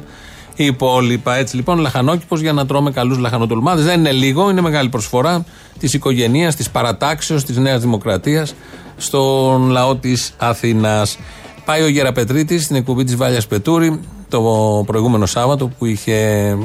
υπόλοιπα. Έτσι λοιπόν, λαχανόκηπος για να τρώμε καλούς λαχανοτολμάδες. Δεν είναι λίγο, είναι μεγάλη προσφορά της οικογένειας, της παρατάξεως, της Νέας Δημοκρατίας στον λαό της Αθήνας. Πάει ο Γεραπετρίτης στην εκπομπή της Βάλιας Πετούρη το προηγούμενο Σάββατο που είχε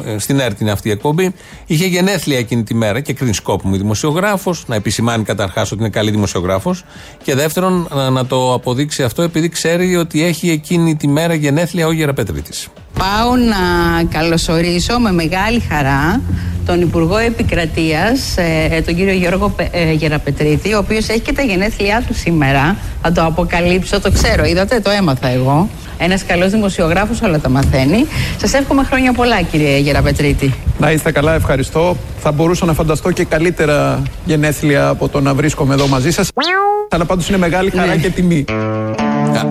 ε, στην ΕΡΤ αυτή η εκπομπή. Είχε γενέθλια εκείνη τη μέρα και κρίνει σκόπο μου δημοσιογράφος, να επισημάνει καταρχάς ότι είναι καλή δημοσιογράφος. Και δεύτερον, να το αποδείξει αυτό επειδή ξέρει ότι έχει εκείνη τη μέρα γενέθλια ο Γεραπετρίτης. Πάω να καλωσορίσω με μεγάλη χαρά τον Υπουργό Επικρατείας, ε, τον κύριο Γιώργο ε, Γεραπετρίτη, ο οποίος έχει και τα γενέθλιά του σήμερα. Θα το αποκαλύψω, το ξέρω, είδατε, το έμαθα εγώ. Ένας καλός δημοσιογράφος όλα τα μαθαίνει. Σας εύχομαι χρόνια πολλά κύριε Γεραπετρίτη. Να είστε καλά, ευχαριστώ. Θα μπορούσα να φανταστώ και καλύτερα γενέθλια από το να βρίσκομαι εδώ μαζί σας. Αλλά πάντως είναι μεγάλη χαρά Ναι. και τιμή.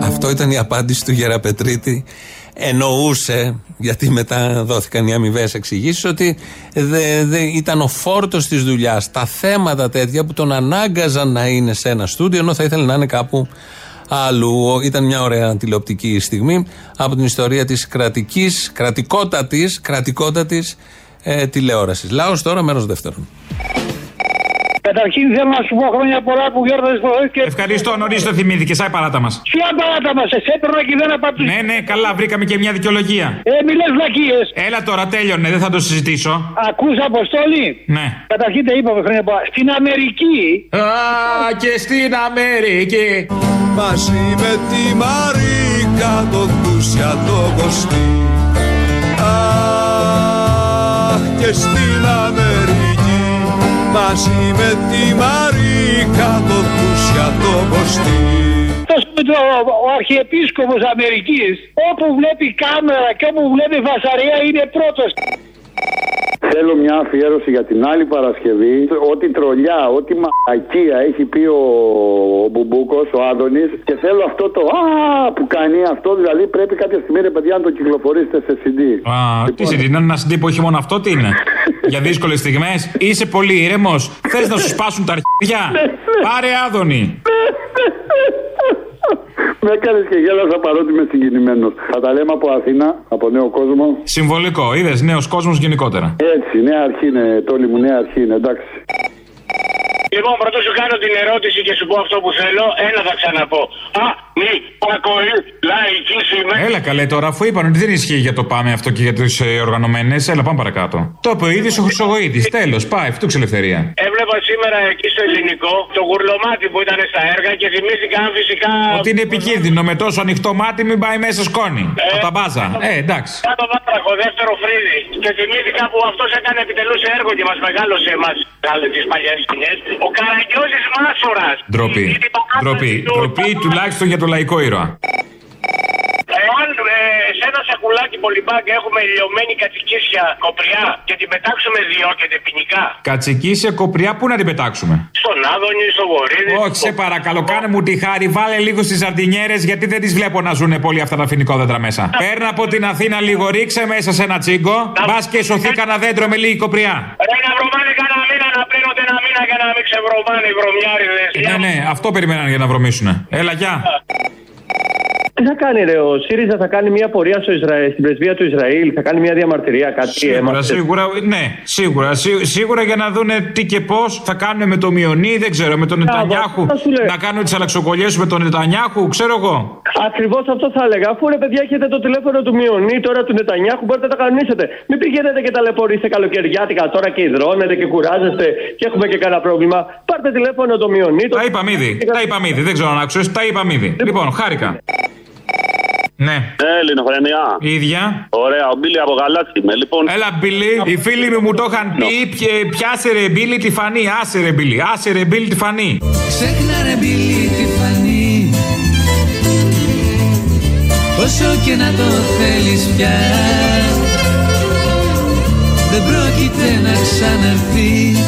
Αυτό ήταν η απάντηση του Γεραπετρίτη. Εννοούσε, γιατί μετά δόθηκαν οι αμοιβές εξηγήσεις, ότι δε, δε, ήταν ο φόρτος της δουλειάς. Τα θέματα τέτοια που τον ανάγκαζαν να είναι σε ένα στούντιο, ενώ θα ήθελε να είναι κάπου αλλού. Ήταν μια ωραία τηλεοπτική στιγμή από την ιστορία της κρατικής, κρατικότατης, κρατικότατης ε, τηλεόρασης. Λάο τώρα, μέρος δεύτερον. Καταρχήν θέλω να σου πω χρόνια πολλά που γιόρταζε προχθέ και. Ευχαριστώ, νωρίς το θυμήθηκε. Άι παράτα μας. Ποια παράτα μας, σε έπαιρνα και δεν απαντούσα. Ναι, ναι, καλά, βρήκαμε και μια δικαιολογία. Ε, μιλέ βλακίες. Έλα τώρα, τέλειωνε, δεν θα το συζητήσω. Ακούς αποστόλη; Ναι. Καταρχήν τα είπαμε χρόνια πολλά. Στην Αμερική. Α, και στην Αμερική. Μαζί με τη Μαρίκα το Κούσια το Κωστή Αχ και στην Αμερική Μαζί με τη Μαρίκα το Κούσια το Κωστή Αυτός με το, ο Αρχιεπίσκοπος Αμερικής, όπου βλέπει κάμερα και όπου βλέπει φασαρία είναι πρώτος. Θέλω μια αφιέρωση για την άλλη Παρασκευή. Ό,τι τρολιά, ό,τι μαλακία έχει πει ο, ο Μπουμπούκος, ο Άδωνης. Και θέλω αυτό το Α που κάνει αυτό. Δηλαδή πρέπει κάποια στιγμή ρε παιδιά να το κυκλοφορήσετε σε CD. Α, τι CD, είναι ένα CD που έχει μόνο αυτό, τι είναι; Για δύσκολες στιγμές. Είσαι πολύ ήρεμος. Θες να σου σπάσουν τα αρχίδια; Πάρε άδωνη. Με έκανες και γέλασα παρότι είμαι συγκινημένος. Θα τα λέμε από Αθήνα, από νέο κόσμο. Συμβολικό, είδες νέος κόσμος γενικότερα. Έτσι, νέα αρχή είναι, τόλοι μου, νέα αρχή είναι, εντάξει. Λοιπόν, πρώτα σου κάνω την ερώτηση και σου πω αυτό που θέλω. Ένα θα ξαναπώ. Α, μη, πακοή, λαϊκή σήμερα. Έλα καλέ τώρα, αφού είπαν ότι δεν ισχύει για το πάμε αυτό και για τι ε, οργανωμένες, έλα πάμε παρακάτω. Το είπε ο ίδιος ο Χρυσογοήτη. Τέλος, πάει, φτούξε ελευθερία. Έβλεπα σήμερα εκεί στο ελληνικό το γουρλωμάτι που ήταν στα έργα και θυμήθηκα αν φυσικά. Ότι είναι επικίνδυνο με τόσο ανοιχτό μάτι μην πάει μέσα σκόνη. Ε, τα μπάζα. Ε, εντάξει. Κάτω βάτραχο, δεύτερο φρύδι. Και θυμήθηκα που αυτός έκανε επιτελούσε έργο και μας μεγάλωσε εμά. Κάλε τις παλιές σκηνές. Ο Καραγκιόζης Μάσορα. Ντροπή. Ντροπή. Ντροπή τουλάχιστον για το λαϊκό ήρωα. Εάν ε, σε ένα σακουλάκι πολυμπάγκ έχουμε λιωμένη κατσικίσια κοπριά και την πετάξουμε διώκεται ποινικά. Κατσικίσια κοπριά, πού να την πετάξουμε; Στον Άδωνη, στο Βορύδι. Όχι, σε παρακαλώ, κάνε μου τη χάρη. Βάλε λίγο στις ζαρτινιέρε γιατί δεν τις βλέπω να ζουν πολύ αυτά τα φοινικόδεντρα μέσα. Παίρνα από την Αθήνα λίγο, ρίξε μέσα σε ένα τσίγκο. Μπας και σωθεί κανένα δέντρο με λίγη κοπριά. Ρε να βρωμάνε κανένα μήνα να πλένονται ένα μήνα για να μην ξεβρωμάνε οι βρωμιάριδες. Ναι, ναι, αυτό περιμέναν για να βρωμίσουνε. Έλα, γεια. Τι θα κάνει, ρε, ο ΣΥΡΙΖΑ θα κάνει μια πορεία στο Ισραήλ, στην πρεσβεία του Ισραήλ, θα κάνει μια διαμαρτυρία, κάτι Σίγουρα, έμαθε. σίγουρα, ναι, σίγουρα. σί- σίγουρα για να δούνε τι και πώς θα κάνουν με το Μιονί, δεν ξέρω, με τον Νετανιάχου. αυτό σου λέω. Να κάνουν τις αλλαξοκολλιές με τον Νετανιάχου, ξέρω εγώ. Ακριβώς αυτό θα έλεγα. Αφού ρε παιδιά έχετε το τηλέφωνο του Μιονί, τώρα του Νετανιάχου, μπορείτε να τα κανονίσετε. Μην πηγαίνετε και ταλαιπωρήσετε καλοκαιριάτικα τώρα και υδρώνετε και κουράζεστε και έχουμε και κανένα πρόβλημα. Πάρτε τηλέφωνο το Μιονί. Το... Τα είπαμε ήδη. Τα είπαμε ήδη. Δεν ξέρω αν άκουσες. Τα είπαμε ήδη. Λοιπόν, χάρηκα. Ναι. Ε, Ελληνοφρενιά. Η ίδια. Ωραία, ο Μπίλι από Γαλάτσι είμαι. Λοιπόν, Έλα, Μπίλι. Οι φίλοι μου μου το είχαν πει. πιε- Πιάσε ρε Μπίλι τη φανή. Άσε ρε Μπίλι. Άσε ρε Μπίλι τη φανή. Ξέχνα ρε μπιλί τη φανή Όσο και να το θέλεις πια Δεν πρόκειται να ξαναρθείς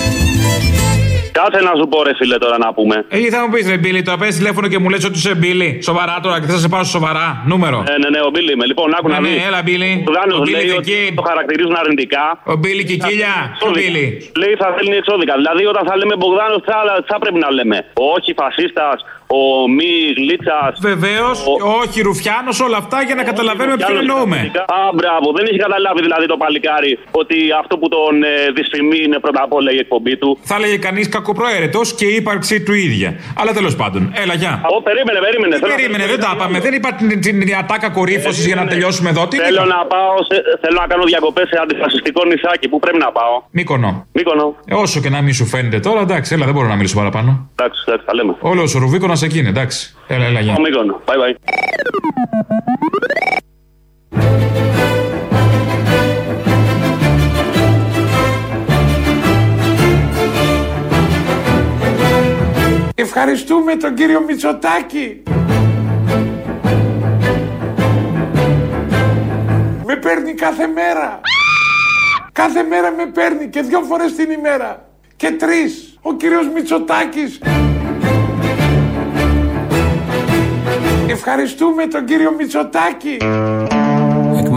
κάτσε να σου πω ρε φίλε τώρα να πούμε. Ε, τι θα μου πεις ρε Μπίλι, τώρα παίρνει τηλέφωνο και μου λες ότι είσαι Μπίλι. Σοβαρά τώρα και θα σε πάω στο σοβαρά. Νούμερο. Ε, ναι, ναι, ο Μπίλι είμαι. Λοιπόν, άκου Ναι, να ναι, δεις. έλα, Μπίλι. Ο Γάνος Ο Μπίλι λέει the ότι Kid. το χαρακτηρίζουν αρνητικά. Ο Μπίλι και η Κίλια. Ο Μπίλι. Λέει θα θέλει εξώδικα. Δηλαδή όταν θα λέμε Μπογδάνος, θα, θα πρέπει να λέμε. Όχι φασίστας, ο μη λίτσας. Βεβαίως, όχι Ρουφιάνος, όλα αυτά για να καταλαβαίνουμε ποιον εννοούμε. Α, μπράβο, δεν έχει καταλάβει δηλαδή το παλικάρι ότι αυτό που τον ε, δυσφημεί είναι πρώτα απ' όλα η εκπομπή του. Θα έλεγε κανείς κακοπροαίρετος και η ύπαρξή του ίδια. Αλλά τέλος πάντων, έλα, γεια. Ω, περίμενε, περίμενε. Τι Θέλω να- περίμενε, δεν τα είπαμε. Δεν είπα την, την, την ατάκα κορύφωσης για να τελειώσουμε εδώ. Τι Θέλω είπα; να πάω, σε, θέλω να κάνω διακοπές σε αντιφασιστικό νησάκι. Πού πρέπει να πάω; Μύκονο. Μύκονο. Ε, όσο και να μην σου φαίνεται τώρα, εντάξει, έλα, δεν μπορώ να μιλήσω παραπάνω. Εντάξει, εντάξει, τα λέμε. Όλος ο Ρουβίκονας εκείνη, εντάξει. Έλα, έλα, γεια. Ο Μύκονο. Bye bye. Ευχαριστούμε τον κύριο Μητσοτάκη. Με παίρνει κάθε μέρα. Κάθε μέρα με παίρνει και δυο φορές την ημέρα. Και τρεις. Ο κύριος Μητσοτάκης. Ευχαριστούμε τον κύριο Μητσοτάκη.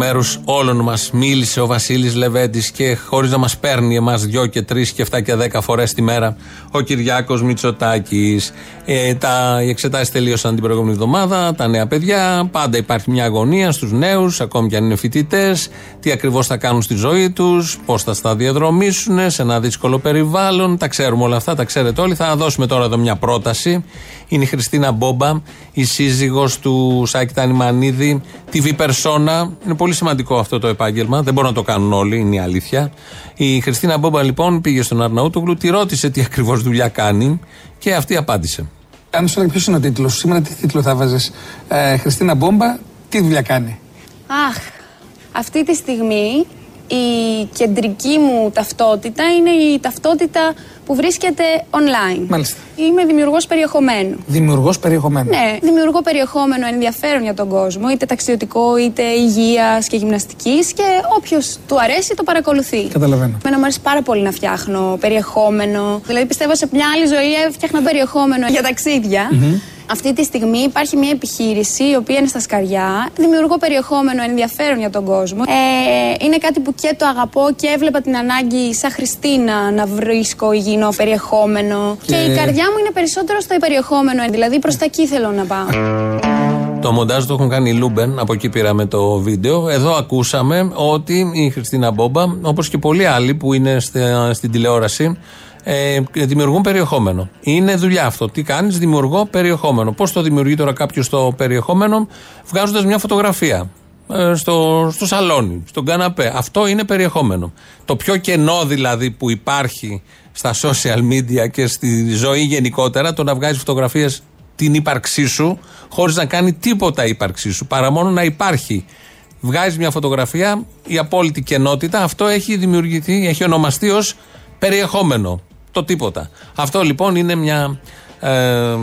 Εκ μέρους όλων μας μίλησε ο Βασίλης Λεβέντης και χωρίς να μας παίρνει εμάς δυο και τρεις και εφτά και δέκα φορές τη μέρα ο Κυριάκος Μητσοτάκης. Ε, τα, οι εξετάσεις τελείωσαν την προηγούμενη εβδομάδα. Τα νέα παιδιά. Πάντα υπάρχει μια αγωνία στους νέους, ακόμη και αν είναι φοιτητές. Τι ακριβώς θα κάνουν στη ζωή τους, πώς θα στα διαδρομήσουν σε ένα δύσκολο περιβάλλον. Τα ξέρουμε όλα αυτά, τα ξέρετε όλοι. Θα δώσουμε τώρα εδώ μια πρόταση. Είναι η Χριστίνα Μπόμπα, η σύζυγος του Σάκη Τανιμανίδη, TV persona. Είναι πολύ σημαντικό αυτό το επάγγελμα. Δεν μπορούν να το κάνουν όλοι, είναι η αλήθεια. Η Χριστίνα Μπόμπα λοιπόν πήγε στον Αρναούτογλου, τη ρώτησε τι ακριβώς δουλειά κάνει και αυτή απάντησε. Αν σου έλεγε ποιο είναι ο τίτλο, σήμερα τι τίτλο θα βάζε. Ε, Χριστίνα Μπόμπα, τι δουλειά κάνει; Αχ, αυτή τη στιγμή η κεντρική μου ταυτότητα είναι η ταυτότητα που βρίσκεται online. Μάλιστα. Είμαι δημιουργός περιεχομένου. Δημιουργός περιεχομένου. Ναι, δημιουργώ περιεχόμενο ενδιαφέρον για τον κόσμο, είτε ταξιδιωτικό, είτε υγείας και γυμναστικής και όποιος του αρέσει το παρακολουθεί. Καταλαβαίνω. Εμένα μου αρέσει πάρα πολύ να φτιάχνω περιεχόμενο. Δηλαδή πιστεύω σε μια άλλη ζωή έφτιαχνα περιεχόμενο για ταξίδια. Αυτή τη στιγμή υπάρχει μια επιχείρηση η οποία είναι στα σκαριά. Δημιουργώ περιεχόμενο ενδιαφέρον για τον κόσμο. Ε, είναι κάτι που και το αγαπώ και έβλεπα την ανάγκη σαν Χριστίνα να βρίσκω υγιεινό περιεχόμενο. Και... Και η καρδιά μου είναι περισσότερο στο περιεχόμενο. Δηλαδή προς τα εκεί θέλω να πάω. Το μοντάζ το έχουν κάνει οι Λούμπεν, από εκεί πήραμε το βίντεο. Εδώ ακούσαμε ότι η Χριστίνα Μπόμπα, όπως και πολλοί άλλοι που είναι στα- στην τηλεόραση, ε, δημιουργούν περιεχόμενο. Είναι δουλειά αυτό. Τι κάνεις, δημιουργώ περιεχόμενο. Πώς το δημιουργεί τώρα κάποιος το περιεχόμενο, βγάζοντας μια φωτογραφία ε, στο, στο σαλόνι, στον καναπέ. Αυτό είναι περιεχόμενο. Το πιο κενό δηλαδή που υπάρχει στα social media και στη ζωή γενικότερα, το να βγάζεις φωτογραφίες την ύπαρξή σου, χωρίς να κάνει τίποτα η ύπαρξή σου, παρά μόνο να υπάρχει. Βγάζεις μια φωτογραφία, η απόλυτη κενότητα, αυτό έχει δημιουργηθεί, έχει ονομαστεί ως περιεχόμενο. Το τίποτα. Αυτό λοιπόν είναι μια. Ε,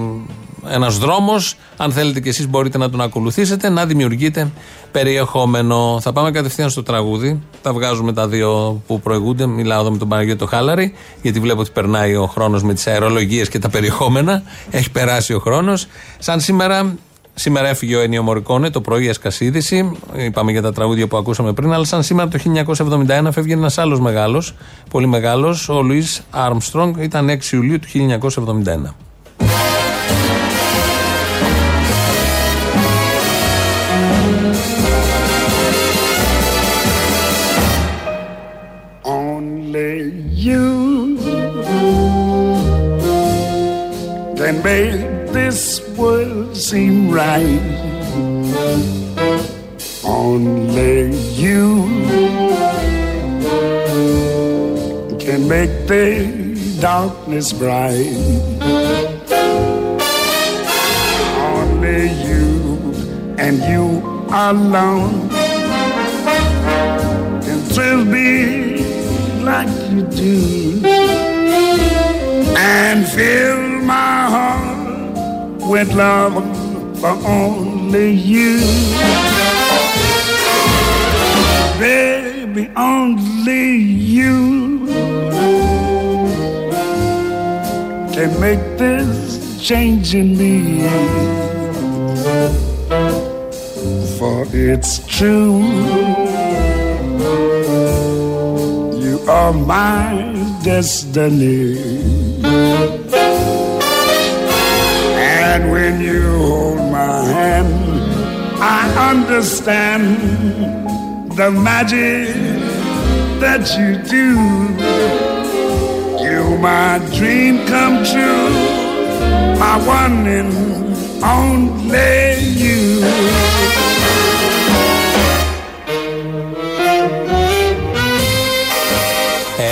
ένας δρόμος. Αν θέλετε και εσείς μπορείτε να τον ακολουθήσετε να δημιουργείτε περιεχόμενο. Θα πάμε κατευθείαν στο τραγούδι. Τα βγάζουμε τα δύο που προηγούνται. Μιλάω εδώ με τον Παναγιώτο Χάλαρη γιατί βλέπω ότι περνάει ο χρόνος με τις αερολογίες και τα περιεχόμενα. Έχει περάσει ο χρόνος. Σαν σήμερα Σήμερα έφυγε ο Ένιο Μωρικόνε, το πρωί έσκασε είδηση. Είπαμε για τα τραγούδια που ακούσαμε πριν, αλλά σαν σήμερα το 1971 φεύγει ένας άλλος μεγάλος, πολύ μεγάλος, ο Λουίς Άρμστρονγκ, ήταν 6 Ιουλίου του 1971. Only you can make this world seem right. Only you can make the darkness bright. Only you and you alone can thrill me like you do and fill my with love for only you. Baby, only you can make this change in me. For it's true. You are my destiny. Understand the magic that you do. You my dream come true, my one and only you.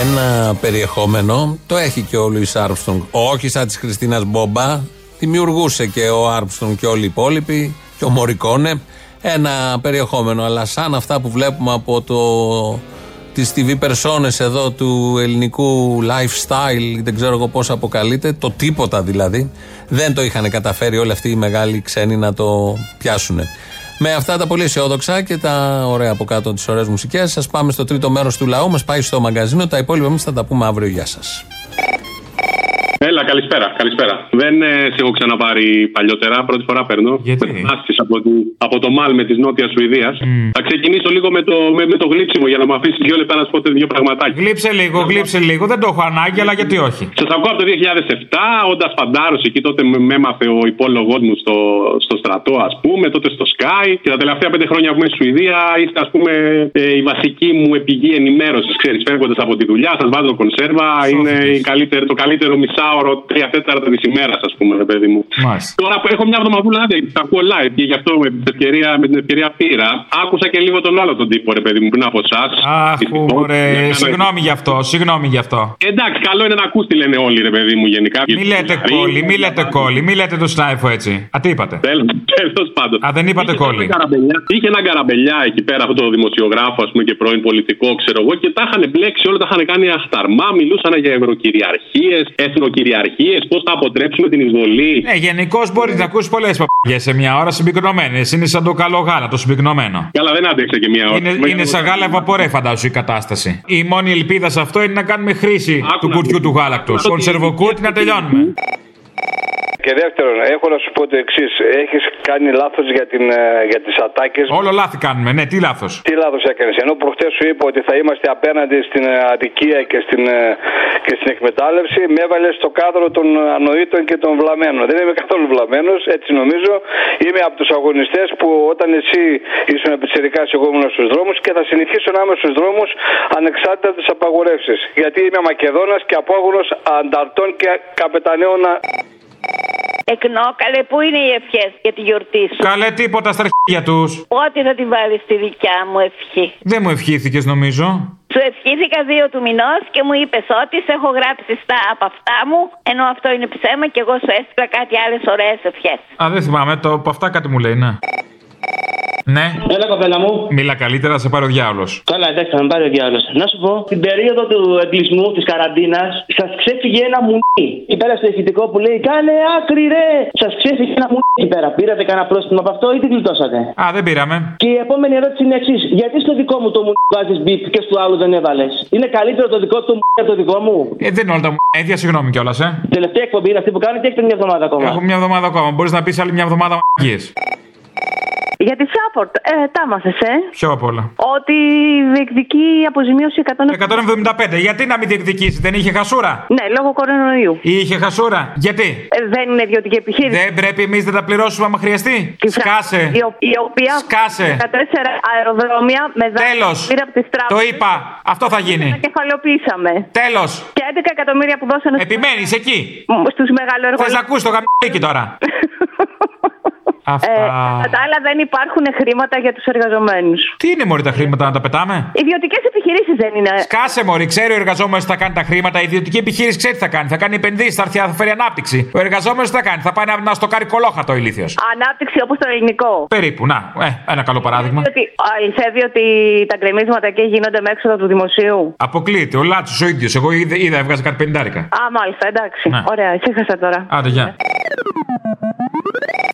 Ένα περιεχόμενο το έχει και ο Λουί Άρμστρονγκ. Όχι σαν της Χριστίνα Μπόμπα. Δημιουργούσε και ο Άρμστρονγκ και όλοι οι υπόλοιποι και ο Μωρικόνε ένα περιεχόμενο. Αλλά σαν αυτά που βλέπουμε από το τις TV περσόνες εδώ του ελληνικού lifestyle, δεν ξέρω εγώ πώς αποκαλείται, το τίποτα δηλαδή, δεν το είχαν καταφέρει όλοι αυτοί οι μεγάλοι ξένοι να το πιάσουν. Με αυτά τα πολύ αισιόδοξα και τα ωραία από κάτω τις ωραίες μουσικές, σας πάμε στο τρίτο μέρος του λαού, μας πάει στο μαγκαζίνο, τα υπόλοιπα εμείς θα τα πούμε αύριο, γεια σας. Έλα, καλησπέρα. καλησπέρα. Δεν ε, σε έχω ξαναπάρει παλιότερα. Πρώτη φορά παίρνω. Γιατί; Μετανάστης από, τη, από το Μάλ με της Νότιας Σουηδίας. Θα ξεκινήσω λίγο με το, με, με το γλύψιμο για να μου αφήσεις δύο λεπτά να σου πω δύο πραγματάκια. Γλύψε λίγο, γλύψε λίγο. Δεν το έχω ανάγκη, αλλά γιατί όχι. Σας ακούω από το 2007, όντας φαντάρος εκεί τότε με με έμαθε ο υπόλογός μου στο, στο στρατό, ας πούμε, τότε στο Sky. Και τα τελευταία πέντε χρόνια που είμαι στη Σουηδία είστε, ας πούμε, ε, η βασική μου επιγή ενημέρωσης. Ξέρεις, φεύγοντας από τη δουλειά, σας βάζω κονσέρβα. Είναι η καλύτερη, το καλύτερο μισάωρο ωρο, τρία τέταρτα της ημέρας, ας πούμε, ρε παιδί μου. Μάλιστα. Τώρα που έχω μια εβδομαδούλα άδεια, τα ακούω live και γι' αυτό με την ευκαιρία, με την ευκαιρία πήρα. Άκουσα και λίγο τον άλλο τον τύπο, ρε παιδί μου, πριν από εσάς. Αχ, ρε, συγγνώμη γι' αυτό, συγγνώμη γι' αυτό. Εντάξει, καλό είναι να ακούς τι λένε όλοι, ρε παιδί μου, γενικά. Μη λέτε κόλλη, μη λέτε κόλλη, μη λέτε το σνάιφο έτσι. Α, τι είπατε; Τέλος πάντων. Α, δεν είπατε Είχε κόλλη. έναν καραμπελιά- Είχε έναν καραμπελιά εκεί πέρα, αυτό το δημοσιογράφο, ας πούμε, και πρώην πολιτικό, ξέρω εγώ, και τα είχαν μπλέξει όλα, τα είχαν κάνει αχταρμά. Μιλούσαν για ευρωκυριαρχίες, εθνοκυριαρχίες, πώς θα αποτρέψουμε την εισβολή. Ναι, γενικώς μπορείς να ακούσεις πολλές παπαγιές σε μια ώρα συμπυκνωμένε. Είναι σαν το καλό γάλα, το συμπυκνωμένο. Καλά, δεν άντεξε και μία ώρα. Είναι, είναι σαν γάλα ευαπορέ, φαντάσου η κατάσταση. Η μόνη ελπίδα σε αυτό είναι να κάνουμε χρήση του κουτιού του γάλακτος. Κονσερβοκούτι να τελειώνουμε. Και δεύτερον, έχω να σου πω το εξής. Έχεις κάνει λάθος για, την, ε, για τις ατάκες. Όλο λάθη κάνουμε, ναι, τι λάθος. Τι λάθος έκανες. Ενώ προχτές σου είπα ότι θα είμαστε απέναντι στην ε, αδικία και στην, ε, και στην εκμετάλλευση, με έβαλες στο κάδρο των ανοήτων και των βλαμμένων. Δεν είμαι καθόλου βλαμμένος, έτσι νομίζω. Είμαι από τους αγωνιστές που όταν εσύ ήσουν πιτσερικά, εγώ ήμουν στους δρόμους και θα συνεχίσω να είμαι στους δρόμους ανεξάρτητα από τις απαγορεύσεις. Γιατί είμαι Μακεδόνας και απόγονο ανταρτών και καπεταναίων. Εκνόκαλε, πού είναι οι ευχές για τη γιορτή σου; Καλέ τίποτα στα αρχίδια τους. Πότε θα τη βάλεις στη δικιά μου ευχή. Δεν μου ευχήθηκες νομίζω. Σου ευχήθηκα δύο του μηνός και μου είπες ότι σε έχω γράψει στα από αυτά μου, ενώ αυτό είναι ψέμα και εγώ σου έστειλα κάτι άλλες ωραίες ευχές. Α, δεν θυμάμαι, το από αυτά κάτι μου λέει, ναι. Ναι. Έλα, κοπέλα μου. Μίλα καλύτερα, θα σε πάρει ο διάολος. Καλά, εντάξει, θα με πάρει ο διάλογο. Να σου πω, την περίοδο του εγκλισμού, της καραντίνας, σας ξέφυγε ένα μουνί. Εκεί πέρα στο ηχητικό που λέει Κάνε άκρη, ρε! Σας ξέφυγε ένα μουνί εκεί πέρα. Πήρατε κανένα πρόστιμο από αυτό ή τι γλιτώσατε; Α, δεν πήραμε. Και η επόμενη ερώτηση είναι εξής. Γιατί στο δικό μου το μουνί βάζεις μπιπ και στο άλλο δεν έβαλες; Είναι καλύτερο το δικό του μουνί από το δικό μου; Ε, δεν είναι όλα τα μου. Ίδια συγγνώμη κιόλας, ε. Τελευταία εκπομπή είναι αυτή που κάνετε και έχετε μια εβδομάδα ακόμα; Έχω μια εβδομάδα ακόμα. Μπορείς να πεις άλλη μια εβδομάδα μαγείε. Για τη Σάπορτ, ε, τα έμαθες, ε; Ποιο απ' όλα. Ότι διεκδικεί αποζημίωση 100... 175. Γιατί να μην διεκδικήσει, δεν είχε χασούρα; Ναι, λόγω κορονοϊού. Είχε χασούρα. Γιατί; Ε, δεν είναι ιδιωτική επιχείρηση. Δεν πρέπει εμείς να τα πληρώσουμε άμα χρειαστεί. Η Φρα- Σκάσε. Η, ο- η οποία Σκάσε. 14 αεροδρόμια με δάνεια Τέλος. πήρε από τις Το τράπεζες. είπα. Αυτό θα Τα γίνει. κεφαλαιοποιήσαμε. Τέλος. Και 11 εκατομμύρια που δώσανε Επιμένεις εκεί; στους μεγαλοεργολόγους. Θες να ακούς το γαμπίκι τώρα. Αυτά. Ε, κατά τα άλλα δεν υπάρχουν χρήματα για τους εργαζομένους. Τι είναι μωρή τα χρήματα να τα πετάμε; Ιδιωτικές επιχειρήσεις δεν είναι. Σκάσε μωρή, ξέρει ο εργαζόμενος τι θα κάνει τα χρήματα. Η ιδιωτική επιχείρηση ξέρει τι θα κάνει. Θα κάνει επενδύσεις, θα, έρθει, θα φέρει ανάπτυξη. Ο εργαζόμενος τι θα κάνει; Θα πάει να, να στοκάρει κολόχατο ο ηλίθιος. Ανάπτυξη όπως το ελληνικό. Περίπου, να, ε, ένα καλό παράδειγμα. Ότι αληθεύει ότι τα γκρεμίσματα εκεί γίνονται με έξοδο του δημοσίου. Αποκλείεται, ο Λάτσος ο ίδιος. Εγώ είδα, είδα έβγαζε κάτι πεντάρικα. Α, μάλιστα, εντάξει. Ναι. Ωραία, ησύχασα τώρα. Άντε, γεια.